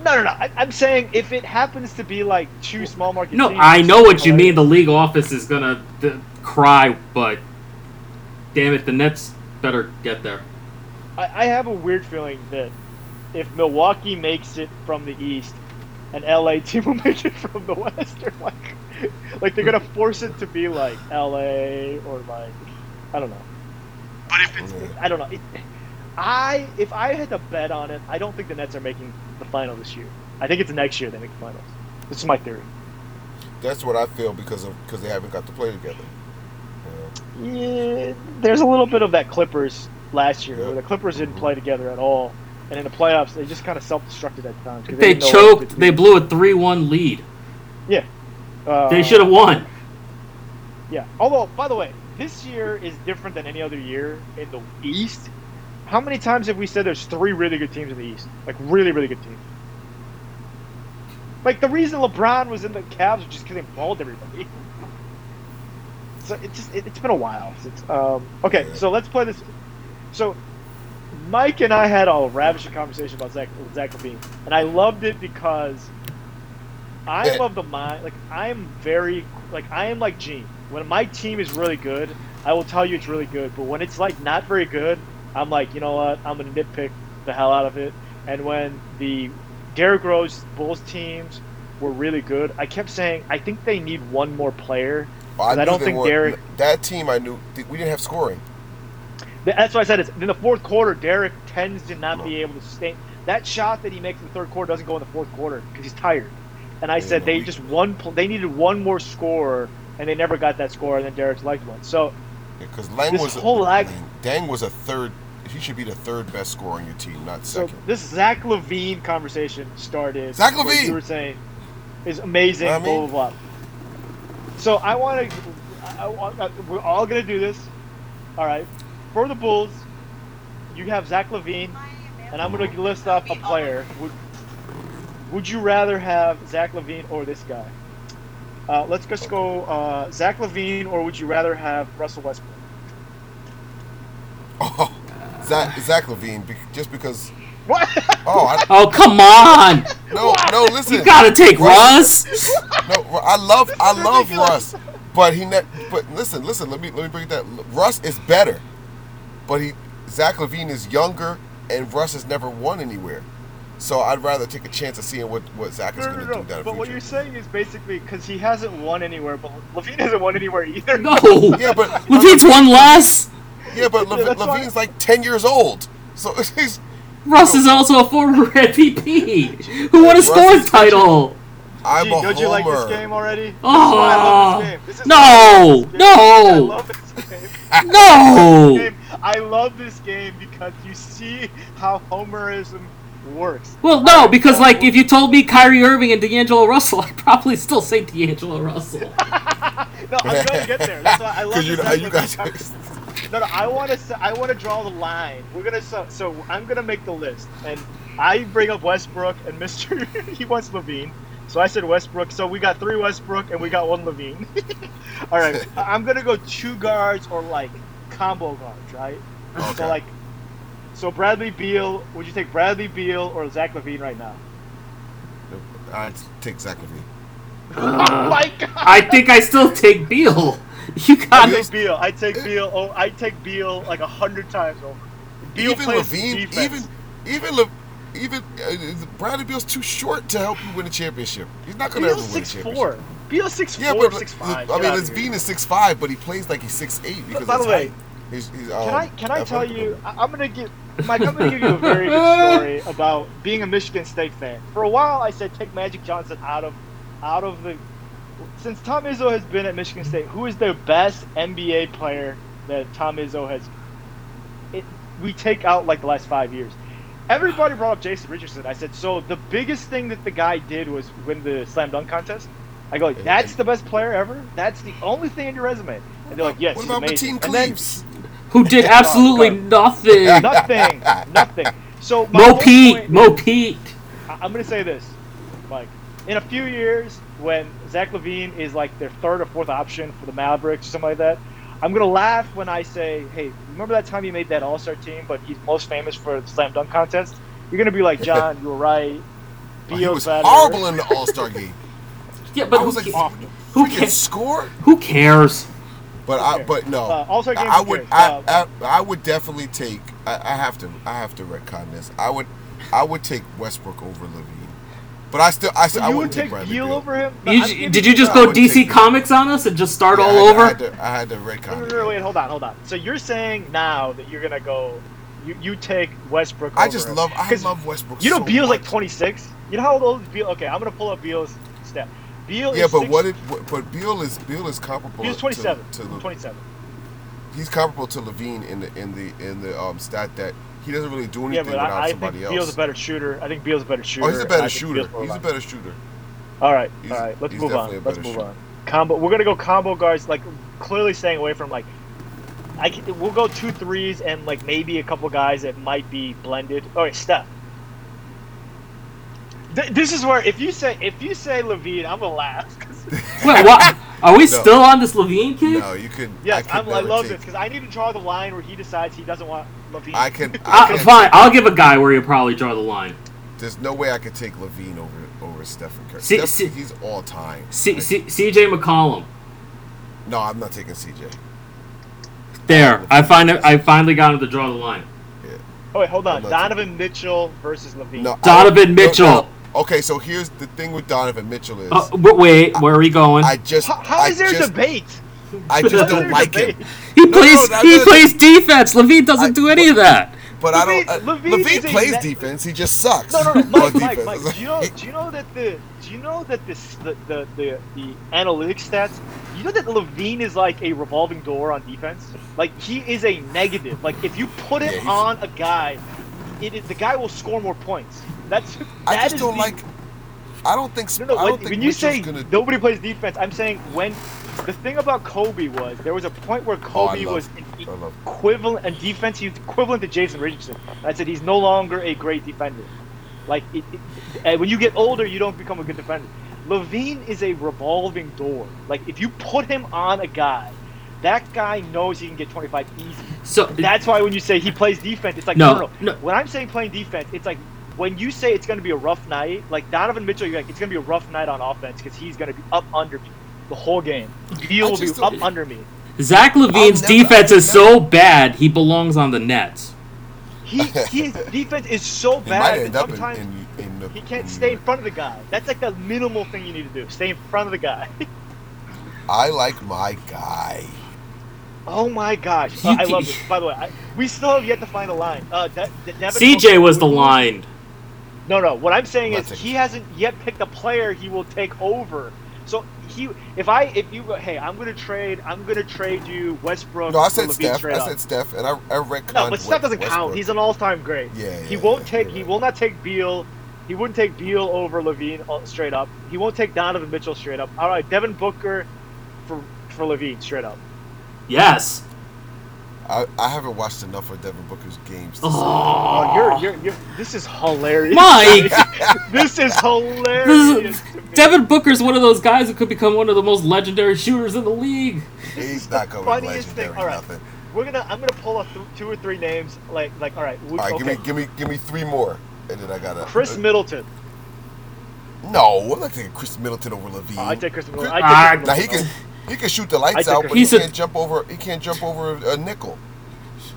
No, no, no. I, I'm saying if it happens to be like two small market. No, teams, I know what you mean. The league office is going to uh, cry, but damn it, the Nets better get there. I, I have a weird feeling that if Milwaukee makes it from the East, an LA team will make it from the West, or like, like they're gonna force it to be like LA or like, I don't know. But if it's, I don't know. It, I if I had to bet on it, I don't think the Nets are making the final this year. I think it's next year they make the finals. This is my theory. that's what I feel because of because they haven't got to play together. You know? Yeah, there's a little bit of that Clippers last year, Yeah. where the Clippers didn't mm-hmm. play together at all, and in the playoffs they just kind of self-destructed at times. They didn't know what choked. They blew a 3 1 lead. Uh, They should have won. Yeah. Although, by the way, this year is different than any other year in the East. How many times have we said there's three really good teams in the East? Like really, really good teams. Like the reason LeBron was in the Cavs was just because they mauled everybody. So it just it, it's been a while since. Um, okay, so let's play this. So Mike and I had a ravishing conversation about Zach Zach LaVine, and I loved it because I'm of the mind like I'm very like I am like Gene. When my team is really good, I will tell you it's really good. But when it's like not very good, I'm like, you know what? I'm gonna nitpick the hell out of it. And when the Derrick Rose Bulls teams were really good, I kept saying I think they need one more player. I, I don't think weren't- Derrick- That team, I knew we didn't have scoring. That's why I said it's in the fourth quarter. Derrick tends to not No. be able to sustain that shot that he makes in the third quarter doesn't go in the fourth quarter because he's tired. And I said they just one they needed one more score and they never got that score and then Derrick's liked one. So Because Lang This was whole a, lag- I mean, Deng was a third. He should be the third best scorer on your team, not second. so this Zach LaVine conversation started. Zach LaVine! you were saying is amazing. I mean- blah blah. So I want to. I, I, want- we're all gonna do this. All right. For the Bulls, you have Zach LaVine, and I'm gonna list off a player. Would Would you rather have Zach LaVine or this guy? Uh, let's just go uh, Zach LaVine, or would you rather have Russell Westbrook? Oh, Zach, Zach LaVine, just because. What? Oh, I, Oh come on! no, no. Listen, You gotta take Russ. No, I love, I love. Russ, but he. Ne- but listen, listen. Let me let me bring that. Russ is better, but he Zach LaVine is younger, and Russ has never won anywhere. So I'd rather take a chance of seeing what what Zach is No, going to no. do down the But what you're saying is basically because he hasn't won anywhere, but LaVine hasn't won anywhere either. No. Yeah, but LaVine's one less. yeah, but Yeah, Lev- why- LaVine's like ten years old, so he's Russ is also a former MVP who won a Russ scoring title. I'm Gee, a don't you like this homer. game already? Oh, this is I love this game. This is no, why I game. no. I love this game. No. I love this game because you see how homerism works. Well, no, because like if you told me Kyrie Irving and D'Angelo Russell, I'd probably still say D'Angelo Russell. No, I'm gonna get there. That's why I love you know, you guys. No, no, I want to. I want to draw the line. We're gonna. So, so I'm gonna make the list, and I bring up Westbrook and Mister. he wants LaVine, so I said Westbrook. So we got three Westbrook and we got one LaVine. All right, I- I'm gonna go two guards or like combo guards, right? Okay. So like, so Bradley Beal. Would you take Bradley Beal or Zach LaVine right now? I'd take Zach LaVine. oh my god! I think I still take Beal. You I got take Beal. I take Beal. Oh, I take Beal like a hundred times over. Beal even plays LaVine, defense. even even Le, even uh, Bradley Beal's too short to help you win a championship. He's not going to ever Beal's win a six championship. four. Beal's six Yeah, four, but six five. I Get mean, outta here. LaVine is six five, but he plays like he's six eight because By of the way, height. He's, he's, Can um, I can I tell you? I'm gonna give Mike. I'm gonna give you a very good story about being a Michigan State fan. For a while, I said take Magic Johnson out of out of the. Since Tom Izzo has been at Michigan State, who is the best NBA player that Tom Izzo has? It, we take out like the last five years. Everybody brought up Jason Richardson. I said so. The biggest thing that the guy did was win the slam dunk contest. I go, that's the best player ever. That's the only thing in your resume. And they're like, yes, what about amazing. Mateen Cleaves? Who did absolutely nothing. nothing, nothing. So Mo Pete, point Mo Pete. I- I'm gonna say this, Mike. In a few years, when Zach LaVine is like their third or fourth option for the Mavericks, or something like that, I'm gonna laugh when I say, "Hey, remember that time you made that All Star team, but he's most famous for the slam dunk contest?" You're gonna be like, "John, you were right." Oh, he was better." horrible in the All Star game. Yeah, but I who, was like, ca- who who can cares? score? Who cares? But I, but no, Uh, All-Star game, I, I would. I, Uh, I, I would definitely take. I, I have to, I have to retcon this. I would, I would take Westbrook over LaVine. But I still, I, still, But I you would wouldn't take take Bradley Beal Beal. over him. You I'm j- giving did you just I go DC Comics on us and just start Yeah, all I had to- over? I had to, I had to retcon. Wait, it. wait, wait, hold on, hold on. So you're saying now that you're gonna go, you, you take Westbrook. I over just him. love, I 'Cause love Westbrook. You know so Beal's like 26. You know how old is Beal? Okay, I'm gonna pull up Beal's stat. Beal Yeah, but what it, but Beal is, Beal is comparable. Beal's 27. To, to Le- 27. he's comparable to LaVine in the, in the, in the um stat that he doesn't really do Yeah, anything but without I, I somebody think else. Beal's a better shooter. I think Beal's a better shooter. oh, he's a better shooter. He's a better shooter. All right, he's- all right. Let's move on. Let's move shooter. on. Combo. We're gonna go combo guards. Like clearly staying away from like. I can, we'll go two threes and like maybe a couple guys that might be blended. All right, Steph. Th- this is where if you say if you say LaVine, I'm gonna laugh. 'cause- Wait, what? Are we No. still on this LaVine kid? No, you could. yes, I, I'm, could I love take, this because I need to draw the line where he decides he doesn't want LaVine. I can. I Uh, can fine, I'll give a guy where you probably draw the line. There's no way I could take LaVine over over Stephen Curry. See- Steph, see- he's all time. C- Like, C- CJ McCollum. no, I'm not taking CJ. There, I find it, I finally got him to draw the line. oh wait, hold on. Donovan Mitchell versus LaVine. No, Donovan don't- no, Mitchell. no. Okay, so here's the thing with Donovan Mitchell is Uh, but wait, where are we going? I just How, how I there just, debate? I just don't like debate? him. he no, plays, no, he no, plays defense. LaVine doesn't I- do any of that. But LaVine- I don't. Uh, LaVine LaVine, plays net- defense. He just sucks. No, no, no, on Mike, Mike, defense. Mike. Do you know? Do you know that the? Do you know that this the the the, the analytics stats? You know that LaVine is like a revolving door on defense. Like he is a negative. Like if you put him Yeah, on a guy, it is, the guy will score more points. That's I just is don't the- like. I don't think. No, no. I When, don't think when you Mitchell's say gonna. nobody plays defense, I'm saying when the thing about Kobe was there was a point where Oh, I Kobe love- was I love- equivalent and defense. He was equivalent to Jason Richardson. I said he's no longer a great defender. Like it, it, and when you get older, you don't become a good defender. LaVine is a revolving door. Like if you put him on a guy, that guy knows he can get 25 easy. So That's why when you say he plays defense, it's like No, no, no, no. When I'm saying playing defense, it's like when you say it's going to be a rough night, like Donovan Mitchell, you're like it's going to be a rough night on offense because he's going to be up under me the whole game. He will be up don't- under me. Zach LaVine's never- defense is so bad he belongs on the Nets. He his defense is so bad that up in, sometimes in, in the. he can't in stay in front of the guy. That's like the minimal thing you need to do. Stay in front of the guy. I like my guy. oh my gosh, Uh, I love this. By the way, I, we still have yet to find a line. Uh, De- De- Devin CJ was the line. No, no. What I'm saying Let's is take- he hasn't yet picked a player he will take over. So he, if I, if you go, hey, I'm gonna trade, I'm gonna trade you Westbrook. No, I said LaVine Steph. I said Steph, and I, I retconned no, but Steph doesn't West- count. He's an all-time great. Yeah, he won't yeah, take. He right. will not take Beal. He wouldn't take Beal over LaVine uh, straight up. He won't take Donovan Mitchell straight up. All right, Devin Booker for for LaVine straight up. Yes. I, I haven't watched enough of Devin Booker's games. To Oh, Oh, you're, you're, you're. This is hilarious. Mike! this is This hilarious. is, to me. Devin Booker's one of those guys who could become one of the most legendary shooters in the league. say. He's not coming Funniest legendary. thing- all right. Nothing. We're gonna. I'm gonna pull up th- two or three names. Like, like. All right. We, All right, okay. give me, give me, give me three more, and then I gotta. Chris uh, Middleton. No, I'm not taking Chris Middleton over LaVine. Oh, I take Chris Middleton. Chris- I take Ah, Chris now he can, he can shoot the lights out, but he He's a- can't jump over. He can't jump over a nickel.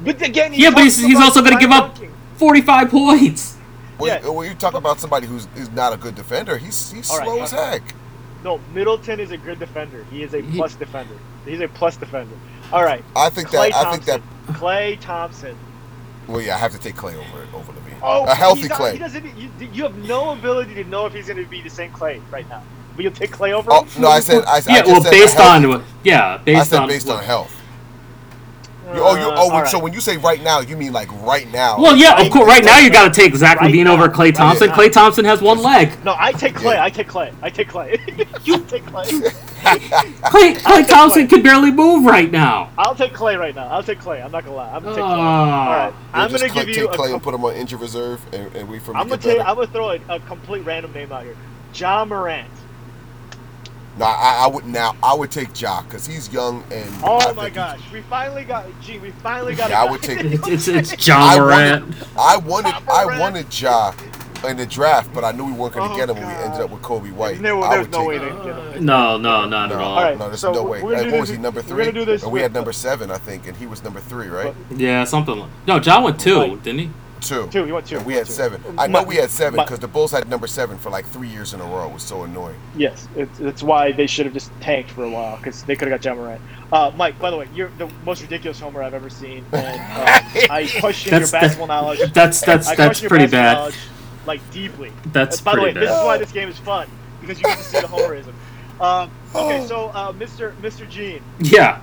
But again, Yeah, but he's, he's also going to give up dunking. 45 points. When, Yeah. you, when you talk about somebody who's is not a good defender, he's he's All right, slow all as right. heck. No, Middleton is a good defender. He is a He- plus defender. He's a plus defender. All right. I think Klay that I think that. Klay Thompson. Well, yeah, I have to take Klay over over LaVine. Oh, a healthy he's not- Klay. He doesn't. You, you have no ability to know if he's going to be the same Klay right now. But you'll take Klay over. Oh him? no, I said I, I yeah, just well, said based a healthy- on yeah, based I said on based on health. You- oh, you oh, all right. so when you say right now, you mean like right now? Well, yeah, of Right course. Right now, you got to take Zach Right LaVine now. over Klay Thompson. now. Klay Thompson has one leg. No, I take Klay. Yeah. I take Klay. I take Klay. you take Klay. Klay, Klay Thompson can barely move right now. I'll take Klay right now. I'll take Klay. I'm not gonna lie. I'm gonna take Klay. Ah. All right. I'm just gonna Klay, give you. take Klay com- and put him on injured reserve and, and wait for him I'm gonna take. I'm gonna throw a, a complete random name out here. Ja Morant. No, I, I would now. I would take Ja because he's young and. Oh I my think gosh, we finally got. Gee, we finally got. Yeah, a I would take- It's it's, it's I Ja Morant. wanted, I wanted, Ja I wanted Ja in the draft, but I knew we weren't going to Oh, get him when we ended up with Coby White. There- I there's would no take way to get him. No, no, not at No, all. All right, no, there's so no we're way. Like, what was he number we're three? gonna do this and we had number seven, I think, and he was number three, right? Yeah, something. Like, no, Ja went two, Right. didn't he? Two. Two, you went two. And we had two. seven. I know we had seven because the Bulls had number seven for like three years in a row. It was so annoying. Yes, it's, it's why they should have just tanked for a while because they could have got Ja Morant. Uh, Mike, by the way, you're the most ridiculous homer I've ever seen, and um, I question That's- your basketball knowledge. That's that's I that's your pretty bad. knowledge, like deeply. That's by the way, pretty this is why this game is fun because you get to see the homerism. Um, okay, so uh, Mr. Mr. Gene, Yeah.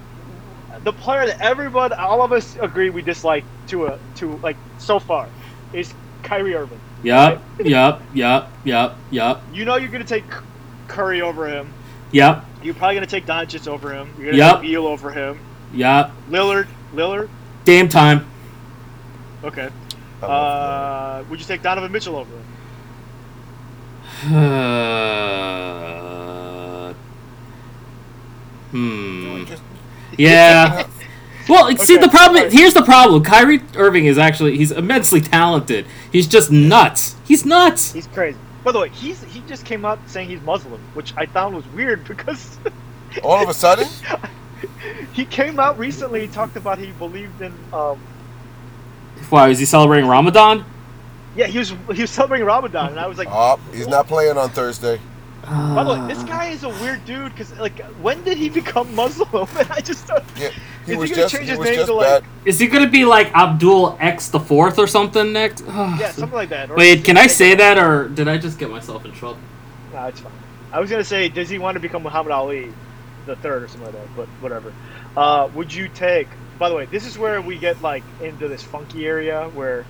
The player that everyone, all of us agree we dislike to a to like so far, is Kyrie Irving. Yep. Yep. Yep. Yep. Yep. You know you're gonna take Curry over him. Yep. You're probably gonna take Doncic over him. You're gonna Yep. take Beal over him. Yep. Lillard, Lillard. Damn time. Okay. Uh, would you take Donovan Mitchell over him? Uh, hmm. Lillard. Just- Yeah. Well, see, the problem. alright. Here's the problem. Kyrie Irving is actually he's immensely talented. He's just nuts. He's nuts. He's crazy. By the way, he's he just came out saying he's Muslim, which I found was weird because All of a sudden, he came out recently. He talked about he believed in. Um, Why is he celebrating Ramadan? yeah, he was he was celebrating Ramadan, and I was like, oh, he's not playing on Thursday. By the way, this guy is a weird dude because like when did he become Muslim? And I just don't. Yeah, he Is he gonna just change he his name to, like- Is he gonna be like Abdul X the Fourth or something next? Yeah, something like that. Or- Wait, can I say that or did I just get myself in trouble? Nah, it's fine. I was gonna say, does he want to become Muhammad Ali, the third or something like that? But whatever. Uh, would you take? By the way, this is where we get like into this funky area where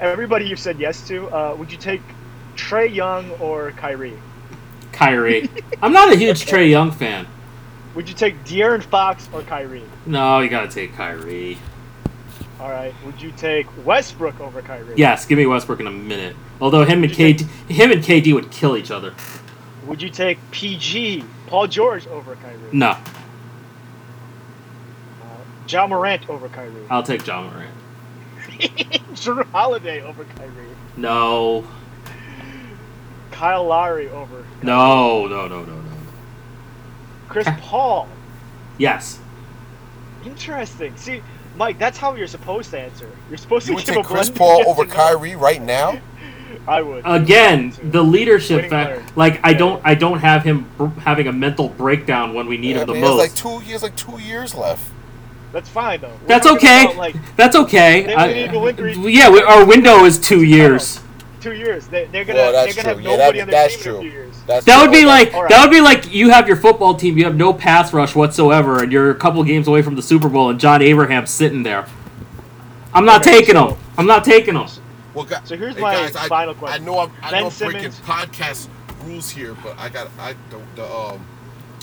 everybody you've said yes to. Uh, would you take Trae Young or Kyrie? Kyrie. I'm not a huge Trae Young fan. Would you take De'Aaron Fox or Kyrie? No, you gotta take Kyrie. All right. Would you take Westbrook over Kyrie? Yes, give me Westbrook in a minute. Although him and KD, him and KD would kill each other. Would you take PG Paul George over Kyrie? No, Uh, Ja Morant over Kyrie. I'll take Ja Morant. Jrue Holiday over Kyrie. No, Kyle Lowry over no, no, no, no, no. Chris Paul. Yes. Interesting. See, Mike, that's how you're supposed to answer. You're supposed You to would give take a Chris Paul over or. Kyrie right now? I would. Again, the leadership Winning fact. player. Like I Yeah. don't, I don't have him br- having a mental breakdown when we need Yeah, him the man, he has most. like two. He has like two years left. That's fine though. We're That's okay. about, like That's okay. Then I- need to win three- yeah, we, our window is two years. Two years. They, they're gonna Well, that's they're gonna true. have Yeah, nobody that- on their that's team true. in a few years. That's That would be like All right. that would be like you have your football team, you have no pass rush whatsoever, and you're a couple games away from the Super Bowl, and John Abraham's sitting there. I'm not Okay, taking so- him. I'm not taking him. Well, guys, So here's hey, my guys, I, final question. I know I'm, I Ben know I'm breaking Simmons- podcast rules here, but I got I the, the um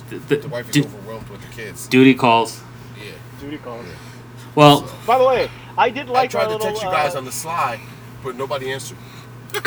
The- the wife is du- overwhelmed with the kids. duty calls. Yeah. Duty calls. Well, By the way, I did like. I like tried our to little. text you guys uh, on the slide, but nobody answered.